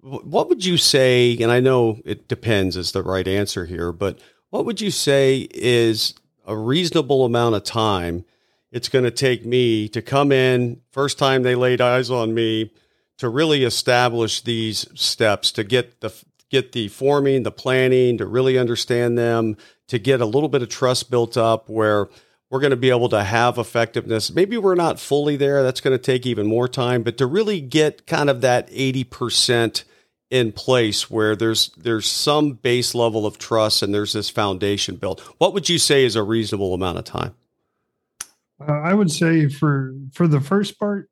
what would you say? And I know it depends is the right answer here, but what would you say is a reasonable amount of time it's going to take me to come in first time they laid eyes on me to really establish these steps to get the get the forming, the planning, to really understand them, to get a little bit of trust built up where we're going to be able to have effectiveness. Maybe we're not fully there. That's going to take even more time, but to really get kind of that 80% in place where there's there's some base level of trust and there's this foundation built. What would you say is a reasonable amount of time? Uh, I would say for for the first part,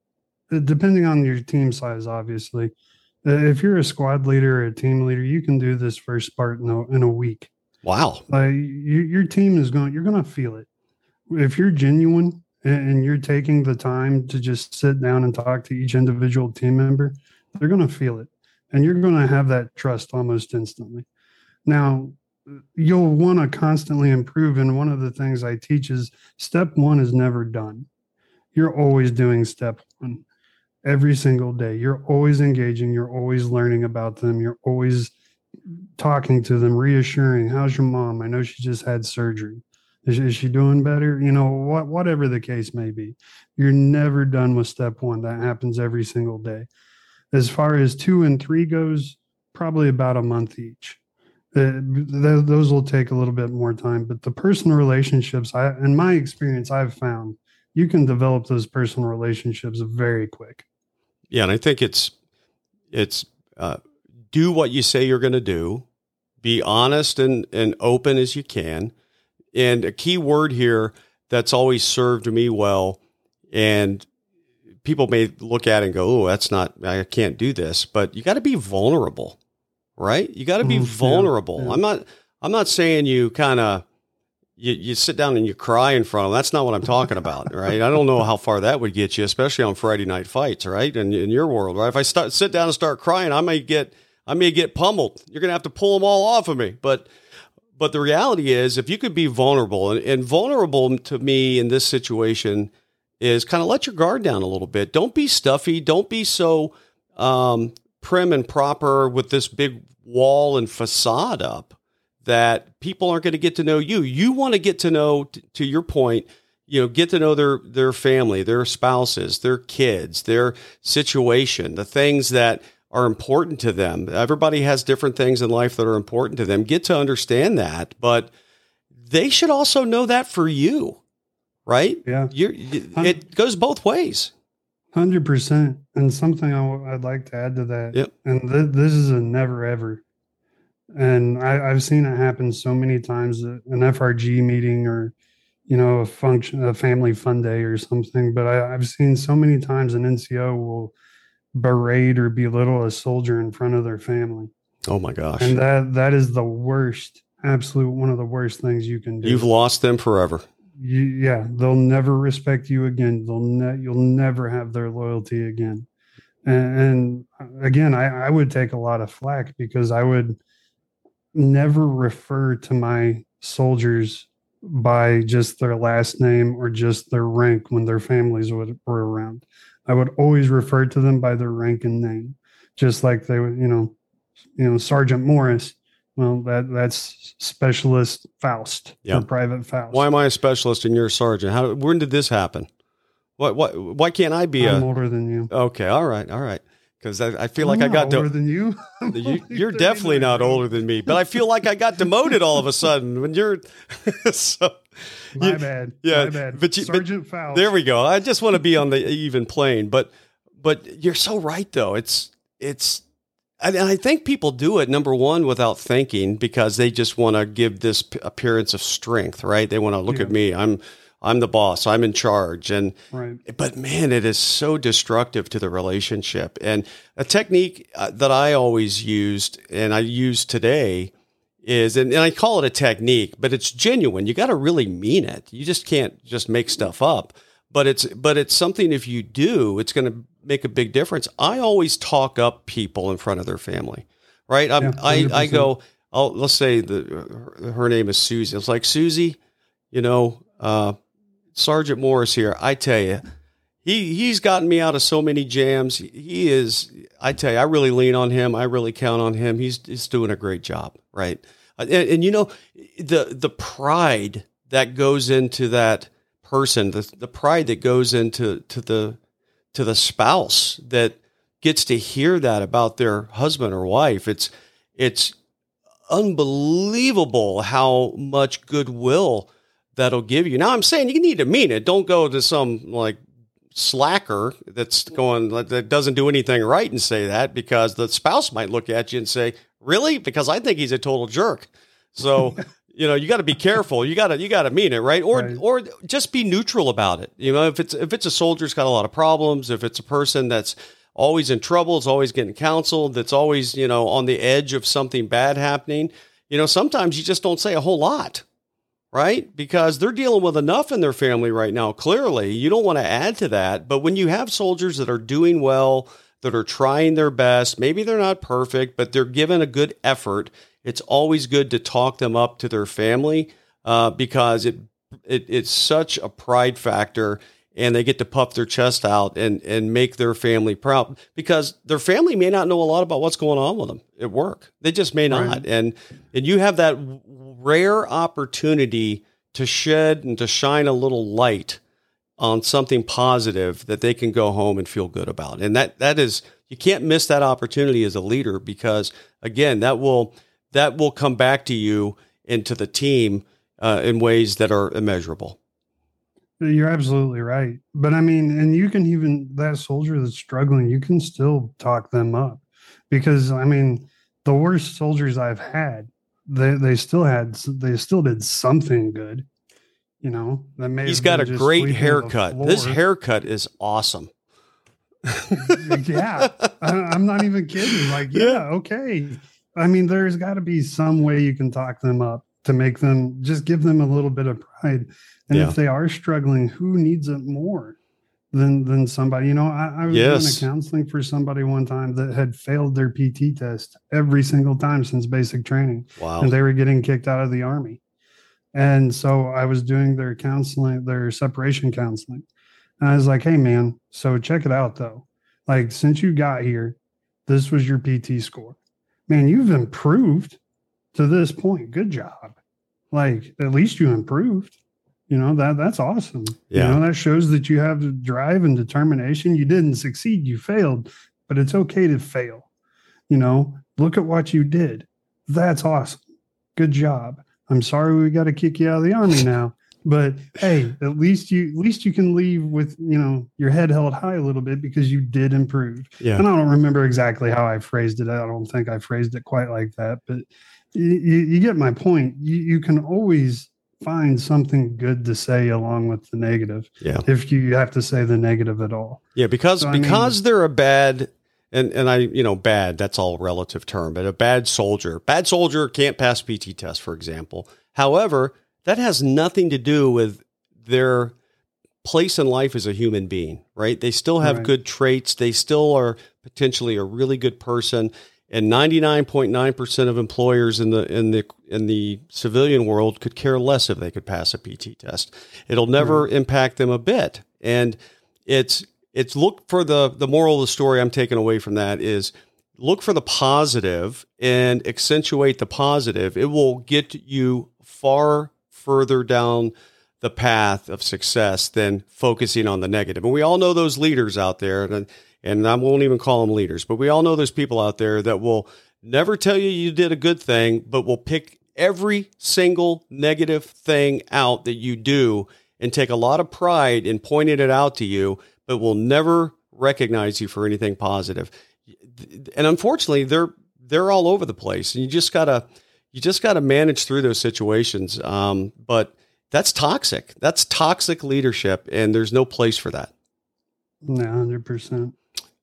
uh, depending on your team size, obviously, uh, if you're a squad leader or a team leader, you can do this first part in a, in a week. Wow! Uh, you, your team is going. You're going to feel it if you're genuine and you're taking the time to just sit down and talk to each individual team member, they're going to feel it and you're going to have that trust almost instantly. Now, you'll want to constantly improve. And one of the things I teach is step one is never done. You're always doing step one every single day. You're always engaging. You're always learning about them. You're always talking to them, reassuring, How's your mom? I know she just had surgery. Is, is she doing better? You know, what, whatever the case may be, you're never done with step one. That happens every single day. As far as two and three goes, probably about a month each. Uh, th- those will take a little bit more time, but the personal relationships, I, in my experience, I've found you can develop those personal relationships very quick. Yeah, and I think it's it's uh, do what you say you're going to do, be honest and and open as you can, and a key word here that's always served me well, and people may look at it and go, "Oh, that's not. I can't do this." But you got to be vulnerable, right? You got to be mm, vulnerable. Yeah, yeah. I'm not. I'm not saying you kind of you, you sit down and you cry in front of them. That's not what I'm talking about, right? I don't know how far that would get you, especially on Friday night fights, right? And in, in your world, right? If I start sit down and start crying, I may get I may get pummeled. You're gonna have to pull them all off of me, but but the reality is, if you could be vulnerable, and, and vulnerable to me in this situation is kind of let your guard down a little bit. Don't be stuffy. Don't be so um, prim and proper with this big wall and facade up that people aren't going to get to know you. You want to get to know, t- to your point, you know, get to know their their family, their spouses, their kids, their situation, the things that are important to them. Everybody has different things in life that are important to them. Get to understand that, but they should also know that for you. right? Yeah. You're, it goes both ways. Hundred percent. And something i w- I'd like to add to that. Yep. And th- this is a never ever. And I, I've seen it happen so many times at an FRG meeting or, you know, a function, a family fun day or something. But I, I've seen so many times an NCO will berate or belittle a soldier in front of their family. Oh my gosh. And that that is the worst, absolute one of the worst things you can do. You've lost them forever. You, yeah, they'll never respect you again. They'll ne- you'll never have their loyalty again. And, and uh, again, I, I would take a lot of flack because I would never refer to my soldiers by just their last name or just their rank when their families would, were around. I would always refer to them by their rank and name, just like they would, you know, you know, Sergeant Morris. Well, that that's Specialist Faust Yeah. or Private Faust. Why am I a specialist and you're a sergeant? How? When did this happen? What? What? Why can't I be I'm a? older than you. Okay. All right. All right. Because I, I feel like I'm I got older to. than you. you you're definitely not older than me, but I feel like I got demoted all of a sudden when you're. so My you- bad. yeah, My bad. but you- but Sergeant Faust. there we go. I just want to be on the even plane, but but you're so right though. It's it's and I think people do it number one without thinking because they just want to give this appearance of strength, right? They want to look Yeah. at me. I'm I'm the boss. I'm in charge, and Right. but man, it is so destructive to the relationship. And a technique uh, that I always used and I use today is, and, and I call it a technique, but it's genuine. You got to really mean it. You just can't just make stuff up. But it's but it's something if you do, it's going to make a big difference. I always talk up people in front of their family, right? I'm, Yeah, I I 100%. go. Oh, let's say the her, her name is Susie. It's like Susie, you know, uh, Sergeant Morris here. I tell you, he he's gotten me out of so many jams. He is. I tell you, I really lean on him. I really count on him. He's he's doing a great job, right? Uh, And, and you know, the the pride that goes into that person, the the pride that goes into to the to the spouse that gets to hear that about their husband or wife. It's it's unbelievable how much goodwill that'll give you. Now I'm saying you need to mean it. Don't go to some like slacker that's going that doesn't do anything right and say that because the spouse might look at you and say, "Really?" Because I think he's a total jerk. So you know you got to be careful. You got to you got to mean it, right? Or Right. or just be neutral about it. You know, if it's if it's a soldier's got a lot of problems, if it's a person that's always in trouble, is always getting counseled, that's always you know on the edge of something bad happening. You know, sometimes you just don't say a whole lot right? Because they're dealing with enough in their family right now. Clearly, you don't want to add to that. But when you have soldiers that are doing well, that are trying their best, maybe they're not perfect, but they're giving a good effort, it's always good to talk them up to their family uh, because it, it it's such a pride factor. And they get to puff their chest out and, and make their family proud because their family may not know a lot about what's going on with them at work. They just may not. Right. And and you have that rare opportunity to shed and to shine a little light on something positive that they can go home and feel good about. And that that is you can't miss that opportunity as a leader because again, that will that will come back to you and to the team uh, in ways that are immeasurable. You're absolutely right. But I mean, and you can even that soldier that's struggling, you can still talk them up because I mean, the worst soldiers I've had, they they still had they still did something good. You know, that may He's got a great haircut. This haircut is awesome. yeah, I, I'm not even kidding. Like, Yeah. okay. I mean, there's got to be some way you can talk them up to make them just give them a little bit of pride. And Yeah. if they are struggling, who needs it more than than somebody? You know, I, I was Yes. doing a counseling for somebody one time that had failed their PT test every single time since basic training Wow. and they were getting kicked out of the army. And so I was doing their counseling, their separation counseling. And I was like, hey, man, so check it out though. Like, since you got here, this was your PT score. Man, you've improved to this point. Good job. Like, at least you improved. You know, that that's awesome. Yeah. You know, that shows that you have drive and determination. You didn't succeed, you failed, but it's okay to fail. You know, look at what you did. That's awesome. Good job. I'm sorry we got to kick you out of the army now, but hey, at least you at least you can leave with you know your head held high a little bit because you did improve. Yeah. And I don't remember exactly how I phrased it. I don't think I phrased it quite like that, but you, you get my point. You, you can always find something good to say along with the negative. Yeah. If you have to say the negative at all. Yeah, because So, I mean- because they're a bad and and I you know bad that's all relative term, but a bad soldier, bad soldier can't pass PT test, for example. However, that has nothing to do with their place in life as a human being, right? They still have Right. good traits. They still are potentially a really good person. And 99.9% of employers in the in the in the civilian world could care less if they could pass a PT test. It'll never impact them a bit. And it's it's look for the the moral of the story I'm taking away from that is look for the positive and accentuate the positive. It will get you far further down the path of success than focusing on the negative. And we all know those leaders out there, and and I won't even call them leaders, but we all know those people out there that will never tell you you did a good thing, but will pick every single negative thing out that you do and take a lot of pride in pointing it out to you, but will never recognize you for anything positive. And unfortunately, they're they're all over the place, and you just gotta you just gotta manage through those situations. Um, but that's toxic. That's toxic leadership, and there's no place for that. Yeah, hundred percent.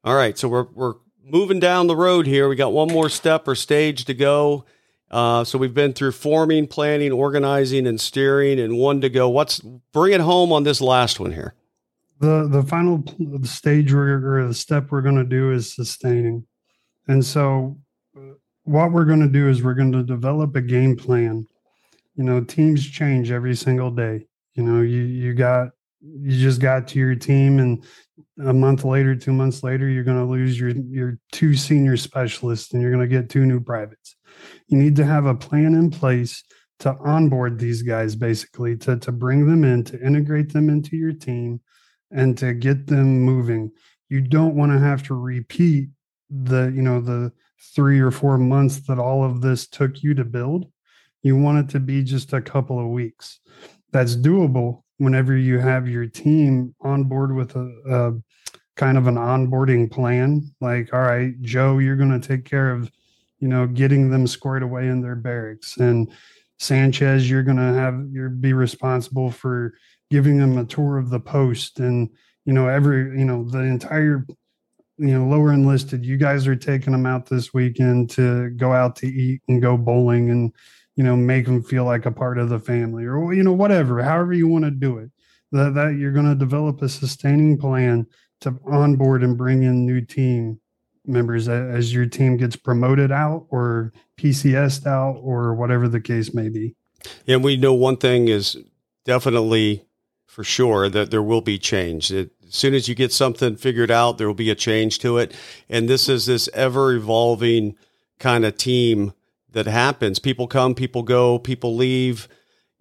All right, so we're we're moving down the road here. We got one more step or stage to go. Uh, so we've been through forming, planning, organizing, and steering, and one to go. What's bring it home on this last one here? the the final stage or the step we're going to do is sustaining and so what we're going to do is we're going to develop a game plan. You know teams change every single day. You know you you got you just got to your team and a month later two months later you're going to lose your your two senior specialists and you're going to get two new privates. You need to have a plan in place to onboard these guys basically to to bring them in to integrate them into your team and to get them moving. You don't want to have to repeat the, you know, the three or four months that all of this took you to build. You want it to be just a couple of weeks. That's doable whenever you have your team on board with a, a kind of an onboarding plan. Like, all right, Joe, you're going to take care of, you know, getting them squared away in their barracks. And Sanchez, you're going to have, you're be responsible for giving them a tour of the post and you know every you know the entire you know lower enlisted you guys are taking them out this weekend to go out to eat and go bowling and you know make them feel like a part of the family or you know whatever however you want to do it that, that you're going to develop a sustaining plan to onboard and bring in new team members as your team gets promoted out or PCS'd out or whatever the case may be. And we know one thing is definitely for sure that there will be change. It, as soon as you get something figured out, there will be a change to it. And this is this ever evolving kind of team that happens. People come, people go, people leave.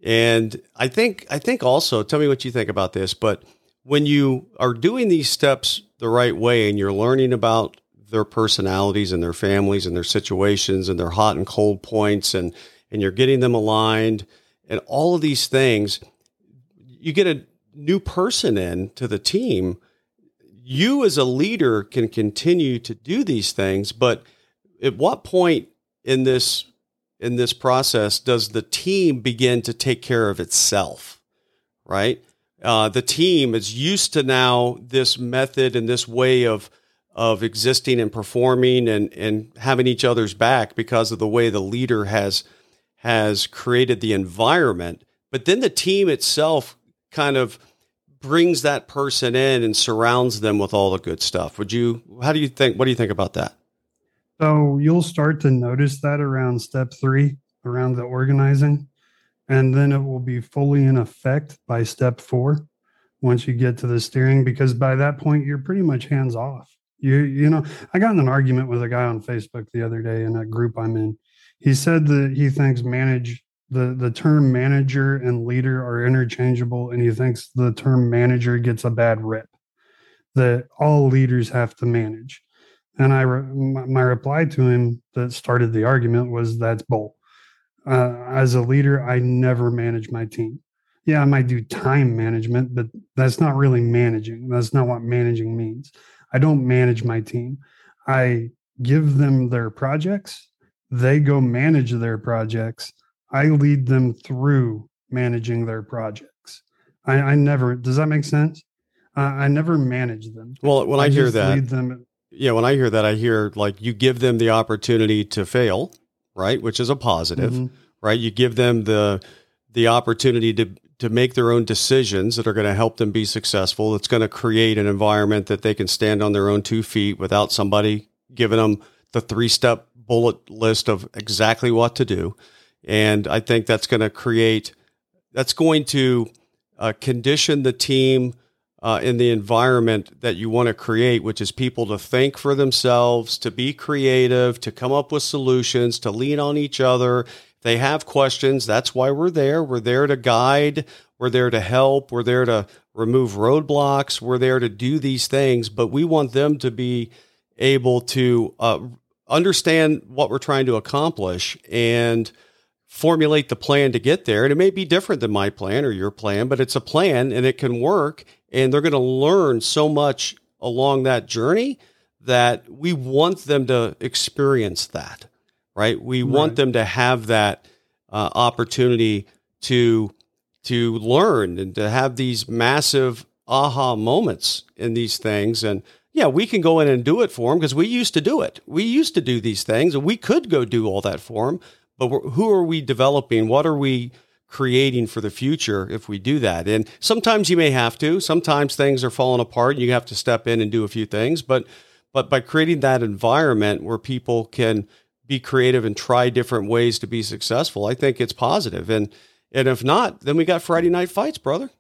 And I think, I think also, tell me what you think about this, but when you are doing these steps the right way and you're learning about their personalities and their families and their situations and their hot and cold points and, and you're getting them aligned and all of these things, you get a new person in to the team. You as a leader can continue to do these things, but at what point in this in this process does the team begin to take care of itself? Right? Uh, the team is used to now this method and this way of of existing and performing and and having each other's back because of the way the leader has has created the environment. But then the team itself kind of brings that person in and surrounds them with all the good stuff. Would you? How do you think? What do you think about that? So you'll start to notice that around step three, around the organizing, and then it will be fully in effect by step four once you get to the steering, because by that point you're pretty much hands off. You you know, I got in an argument with a guy on Facebook the other day in a group I'm in. He said that he thinks manage the the term manager and leader are interchangeable, and he thinks the term manager gets a bad rep. That all leaders have to manage. And I, re- my reply to him that started the argument was that's bull. Uh, as a leader, I never manage my team. yeah, I might do time management, but that's not really managing. That's not what managing means. I don't manage my team. I give them their projects. They go manage their projects. I lead them through managing their projects. I, I never, does that make sense? Uh, I never manage them. Well, when I, I hear that, them, yeah, when I hear that, I hear like you give them the opportunity to fail, right? Which is a positive, mm-hmm. right? You give them the the opportunity to to make their own decisions that are going to help them be successful. It's going to create an environment that they can stand on their own two feet without somebody giving them the three step bullet list of exactly what to do. And I think that's going to create, that's going to uh, condition the team uh, in the environment that you want to create, which is people to think for themselves, to be creative, to come up with solutions, to lean on each other. If they have questions. That's why we're there. We're there to guide. We're there to help. We're there to remove roadblocks. We're there to do these things, but we want them to be able to uh, understand what we're trying to accomplish and formulate the plan to get there. And it may be different than my plan or your plan, but it's a plan and it can work. And they're going to learn so much along that journey that we want them to experience that, right? We right. want them to have that uh, opportunity to to learn and to have these massive aha moments in these things and yeah, we can go in and do it for them because we used to do it. We used to do these things and we could go do all that for them. But who are we developing? What are we creating for the future if we do that? And sometimes you may have to. Sometimes things are falling apart and you have to step in and do a few things. But but by creating that environment where people can be creative and try different ways to be successful, I think it's positive. And and if not, then we got Friday night fights, brother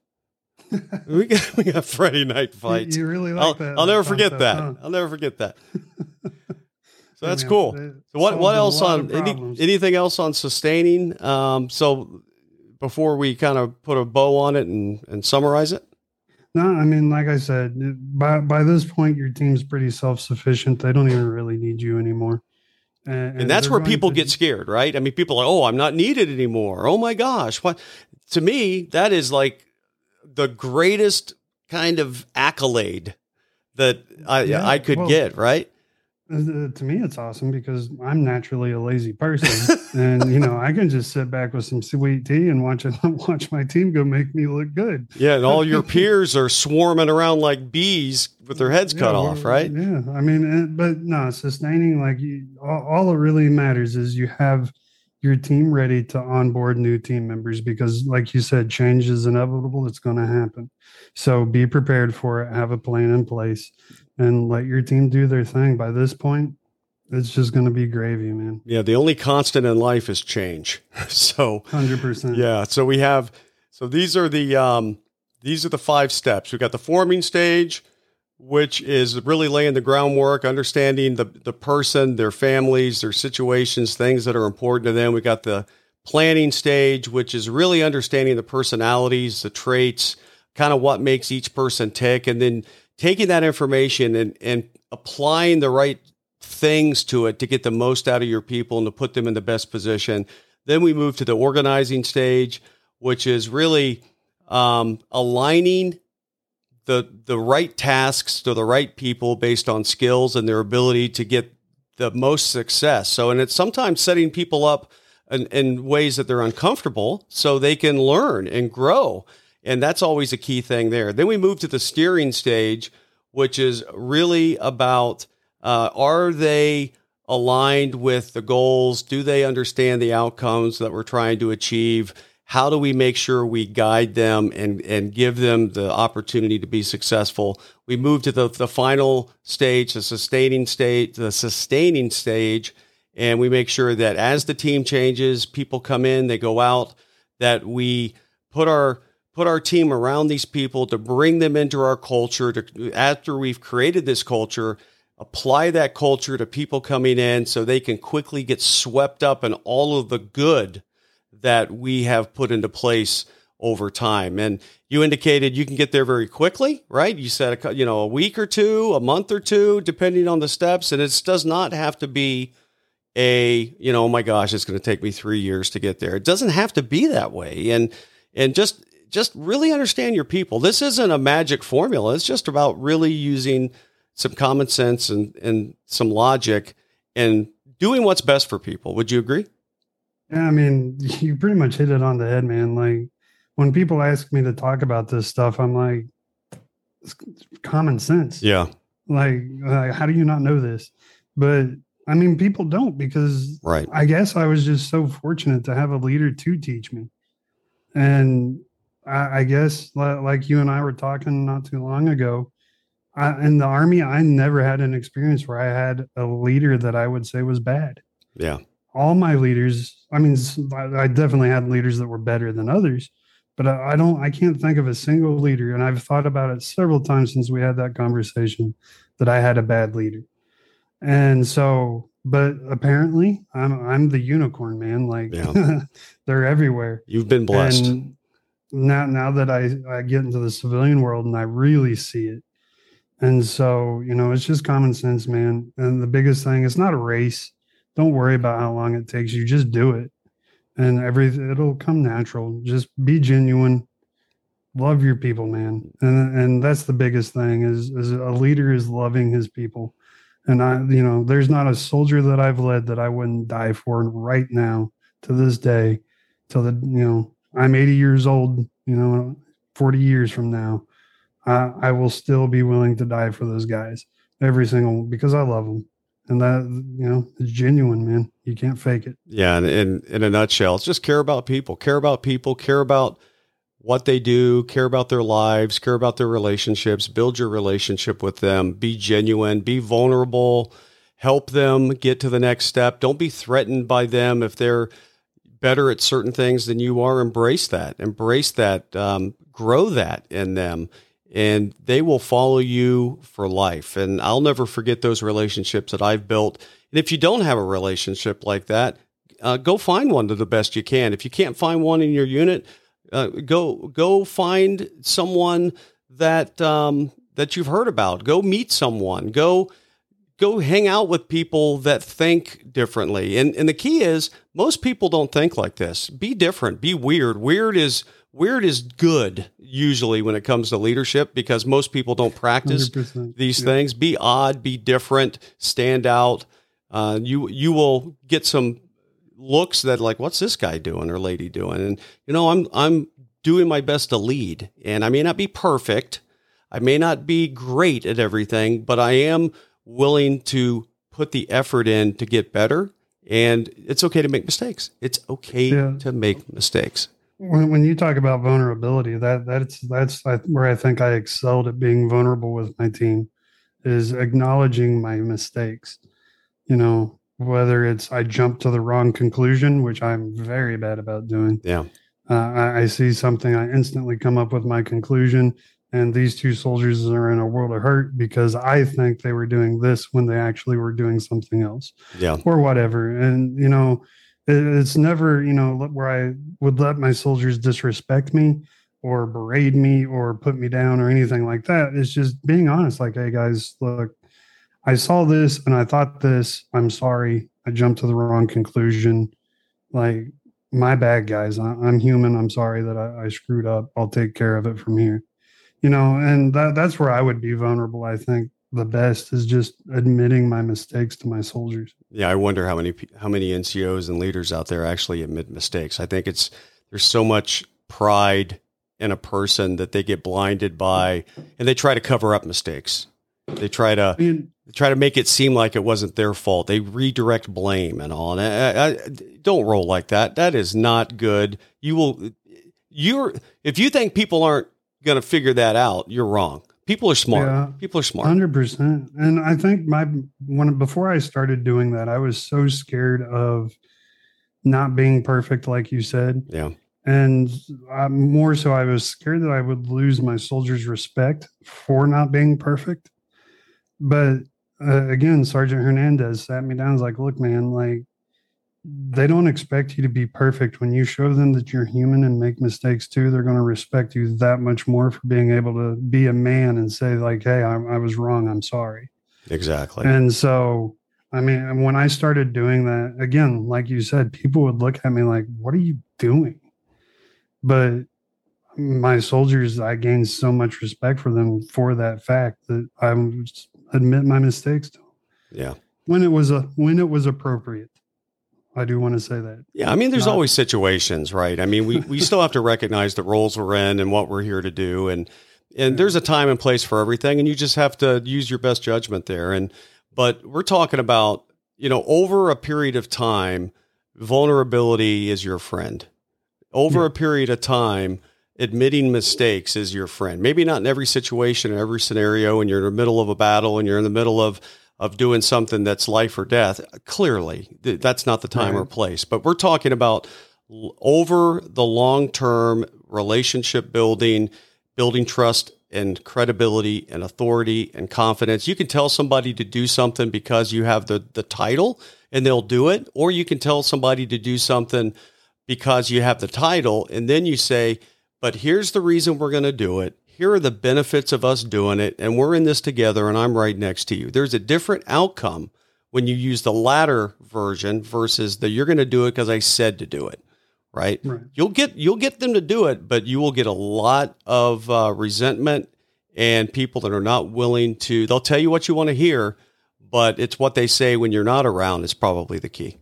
we got we got Friday night fights. You, really like I'll, that? I'll never forget that. Huh? I'll never forget that. So that's yeah, cool. So what what else on any, anything else on sustaining? Um, so before we kind of put a bow on it and, and summarize it. No, I mean, like I said, by by this point, your team's pretty self sufficient. They don't even really need you anymore. And, and, and that's where people to, get scared, right? I mean, people are like, "Oh, I'm not needed anymore." Oh my gosh, what? To me, that is like the greatest kind of accolade that I yeah, I could well, get, right? To me, it's awesome because I'm naturally a lazy person, and you know I can just sit back with some sweet tea and watch it, watch my team go make me look good. Yeah, and all your peers are swarming around like bees with their heads yeah, cut off, right? Yeah, I mean, eh, but no, sustaining like you, all, all it really matters is you have your team ready to onboard new team members because like you said change is inevitable. It's going to happen. So be prepared for it. Have a plan in place and let your team do their thing. By this point it's just going to be gravy man. Yeah the only constant in life is change. So 100% yeah so we have so these are the um these are the five steps. We've got the forming stage which is really laying the groundwork, understanding the, the person, their families, their situations, things that are important to them. We got the planning stage, which is really understanding the personalities, the traits, kind of what makes each person tick, and then taking that information and, and applying the right things to it to get the most out of your people and to put them in the best position. Then we move to the organizing stage, which is really um, aligning the the right tasks to the right people based on skills and their ability to get the most success. So, and it's sometimes setting people up in, in ways that they're uncomfortable so they can learn and grow. And that's always a key thing there. Then we move to the steering stage, which is really about uh, are they aligned with the goals? Do they understand the outcomes that we're trying to achieve? how do we make sure we guide them and, and give them the opportunity to be successful? We move to the, the final stage, the sustaining state, the sustaining stage, and we make sure that as the team changes, people come in, they go out, that we put our put our team around these people to bring them into our culture to after we've created this culture apply that culture to people coming in so they can quickly get swept up in all of the good that we have put into place over time. And you indicated you can get there very quickly, right? You said a, you know a week or two, a month or two, depending on the steps, and it does not have to be a you know oh my gosh, it's going to take me three years to get there. It doesn't have to be that way, and and just just really understand your people. This isn't a magic formula. It's just about really using some common sense and, and some logic and doing what's best for people. Would you agree? Yeah, I mean, you pretty much hit it on the head, man. Like when people ask me to talk about this stuff, I'm like, common sense. Yeah. Like, like, how do you not know this? But I mean, people don't because right. I guess I was just so fortunate to have a leader to teach me. And I, I guess, like you and I were talking not too long ago, I, in the army, I never had an experience where I had a leader that I would say was bad. Yeah. All my leaders, I mean, I definitely had leaders that were better than others, but I, I don't, I can't think of a single leader. And I've thought about it several times since we had that conversation that I had a bad leader. And so, but apparently I'm, I'm the unicorn, man. Like yeah. they're everywhere. You've been blessed. And now, now that I, I get into the civilian world and I really see it, and so, you know, it's just common sense, man. And the biggest thing, it's not a race. Don't worry about how long it takes. You just do it. And every it'll come natural. Just be genuine. Love your people, man. And and that's the biggest thing is is a leader is loving his people. And I, you know, there's not a soldier that I've led that I wouldn't die for right now to this day, till the you know, I'm 80 years old, you know, 40 years from now I, I will still be willing to die for those guys every single because I love them. And that, you know, it's genuine, man. You can't fake it. Yeah. And in, in a nutshell, it's just care about people, care about people, care about what they do, care about their lives, care about their relationships, build your relationship with them, be genuine, be vulnerable, help them get to the next step. Don't be threatened by them if they're better at certain things than you are. Embrace that, embrace that, um, grow that in them and they will follow you for life. And I'll never forget those relationships that I've built. And if you don't have a relationship like that, uh, go find one to the best you can. If you can't find one in your unit, uh, go go find someone that um, that you've heard about. Go meet someone. Go go hang out with people that think differently. And and the key is most people don't think like this. Be different. Be weird. Weird is weird is good usually when it comes to leadership because most people don't practice 100%. these yeah. things. Be odd, be different, stand out. Uh, you you will get some looks that like, what's this guy doing or lady doing? And you know, I'm I'm doing my best to lead, and I may not be perfect, I may not be great at everything, but I am willing to put the effort in to get better. And it's okay to make mistakes. It's okay yeah. to make mistakes when, when you talk about vulnerability, that that's that's where I think I excelled at being vulnerable with my team, is acknowledging my mistakes. You know, whether it's I jump to the wrong conclusion, which I'm very bad about doing. Yeah, uh, I, I see something, I instantly come up with my conclusion, and these two soldiers are in a world of hurt because I think they were doing this when they actually were doing something else. Yeah, or whatever, and you know it's never, you know, where I would let my soldiers disrespect me or berate me or put me down or anything like that. It's just being honest, like, hey guys, look, I saw this and I thought this. I'm sorry. I jumped to the wrong conclusion. Like, my bad, guys. I, am human. I'm sorry that I, I screwed up. I'll take care of it from here. You know, and that, that's where I would be vulnerable, I think the best is just admitting my mistakes to my soldiers. Yeah, I wonder how many how many NCOs and leaders out there actually admit mistakes. I think it's there's so much pride in a person that they get blinded by, and they try to cover up mistakes. They try to I mean, try to make it seem like it wasn't their fault. They redirect blame and all. And I, I, don't roll like that. That is not good. You will you're if you think people aren't going to figure that out, you're wrong. People are smart. Yeah, People are smart. Hundred percent. And I think my when before I started doing that, I was so scared of not being perfect, like you said. Yeah. And I, more so, I was scared that I would lose my soldiers' respect for not being perfect. But uh, again, Sergeant Hernandez sat me down. and was like, "Look, man, like they don't expect you to be perfect. When you show them that you're human and make mistakes too, they're going to respect you that much more for being able to be a man and say, like, hey, I, I was wrong. I'm sorry. Exactly. And so, I mean, when I started doing that, again, like you said, people would look at me like, what are you doing? But my soldiers, I gained so much respect for them for that fact that I admit my mistakes. To. Yeah. When it was a when it was appropriate. I do want to say that. Yeah, I mean, there's Not, always situations, right? I mean, we, we still have to recognize the roles we're in and what we're here to do, and and there's a time and place for everything, and you just have to use your best judgment there. And but we're talking about you know over a period of time, vulnerability is your friend. Over yeah. a period of time, admitting mistakes is your friend. Maybe not in every situation, in every scenario, when you're in the middle of a battle and you're in the middle of of doing something that's life or death. Clearly, that's not the time right. or place. But we're talking about over the long term relationship building, building trust and credibility and authority and confidence. You can tell somebody to do something because you have the, the title and they'll do it, or you can tell somebody to do something because you have the title and then you say, but here's the reason we're going to do it here are the benefits of us doing it, and we're in this together, and I'm right next to you. There's a different outcome when you use the latter version versus the you're going to do it because I said to do it. Right? right? You'll get you'll get them to do it, but you will get a lot of uh, resentment and people that are not willing to. They'll tell you what you want to hear, but it's what they say when you're not around is probably the key.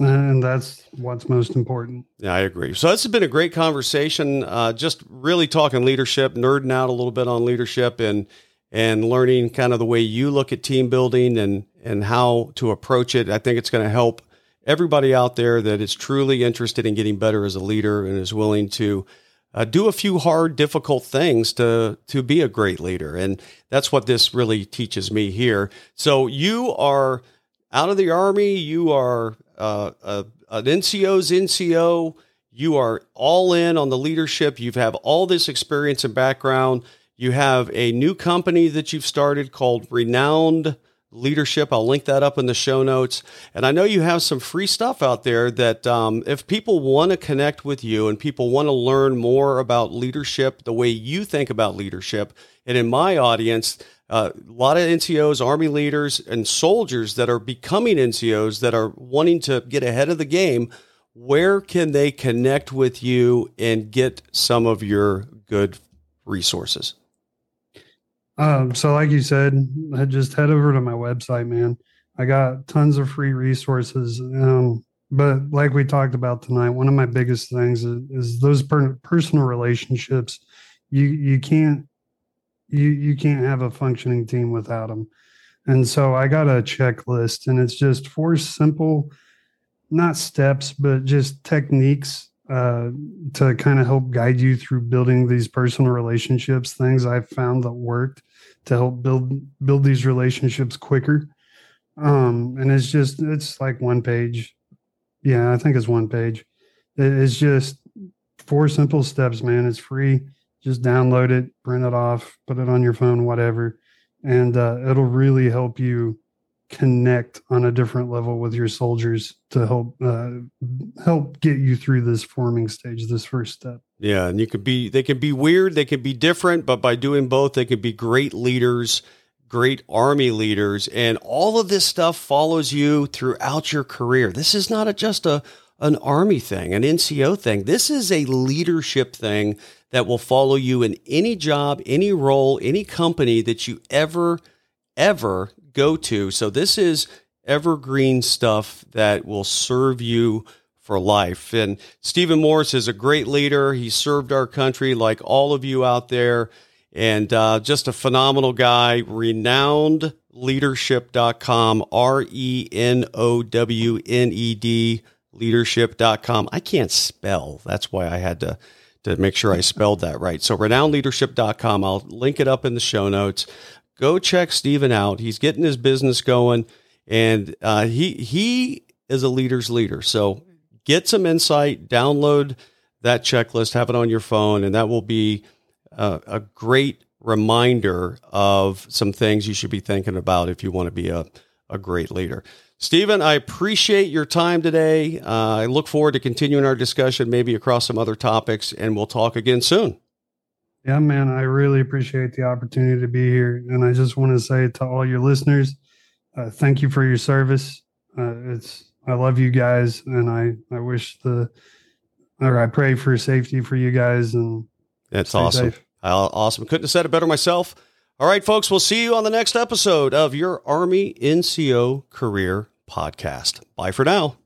And that's what's most important. Yeah, I agree. So this has been a great conversation. Uh, just really talking leadership, nerding out a little bit on leadership, and and learning kind of the way you look at team building and and how to approach it. I think it's going to help everybody out there that is truly interested in getting better as a leader and is willing to uh, do a few hard, difficult things to to be a great leader. And that's what this really teaches me here. So you are out of the army. You are uh, a, an NCO's NCO. You are all in on the leadership. You have all this experience and background. You have a new company that you've started called Renowned Leadership. I'll link that up in the show notes. And I know you have some free stuff out there that um, if people want to connect with you and people want to learn more about leadership, the way you think about leadership, and in my audience, uh, a lot of NCOs, Army leaders, and soldiers that are becoming NCOs that are wanting to get ahead of the game. Where can they connect with you and get some of your good resources? Um, so, like you said, just head over to my website, man. I got tons of free resources. Um, but like we talked about tonight, one of my biggest things is, is those per- personal relationships. You you can't you you can't have a functioning team without them. And so I got a checklist, and it's just four simple, not steps, but just techniques uh, to kind of help guide you through building these personal relationships. Things I've found that worked to help build build these relationships quicker. Um, and it's just it's like one page. Yeah, I think it's one page. It's just four simple steps, man. It's free just download it, print it off, put it on your phone, whatever, and uh, it'll really help you connect on a different level with your soldiers to help uh, help get you through this forming stage, this first step. Yeah, and you could be they can be weird, they can be different, but by doing both, they can be great leaders, great army leaders, and all of this stuff follows you throughout your career. This is not a, just a an army thing, an NCO thing. This is a leadership thing that will follow you in any job, any role, any company that you ever, ever go to. So this is evergreen stuff that will serve you for life. And Stephen Morris is a great leader. He served our country like all of you out there and uh, just a phenomenal guy, renowned leadership.com, R E N O W N E D leadership.com. I can't spell. That's why I had to to make sure I spelled that right. So renownedleadership.com. I'll link it up in the show notes. Go check Stephen out. He's getting his business going and uh, he he is a leader's leader. So get some insight, download that checklist, have it on your phone, and that will be a, a great reminder of some things you should be thinking about if you want to be a, a great leader. Stephen, I appreciate your time today. Uh, I look forward to continuing our discussion, maybe across some other topics, and we'll talk again soon. Yeah, man, I really appreciate the opportunity to be here. And I just want to say to all your listeners, uh, thank you for your service. Uh, it's I love you guys, and I I wish the or I pray for safety for you guys, and That's awesome. safe. Awesome. Couldn't have said it better myself. All right, folks, we'll see you on the next episode of your Army NCO Career Podcast. Bye for now.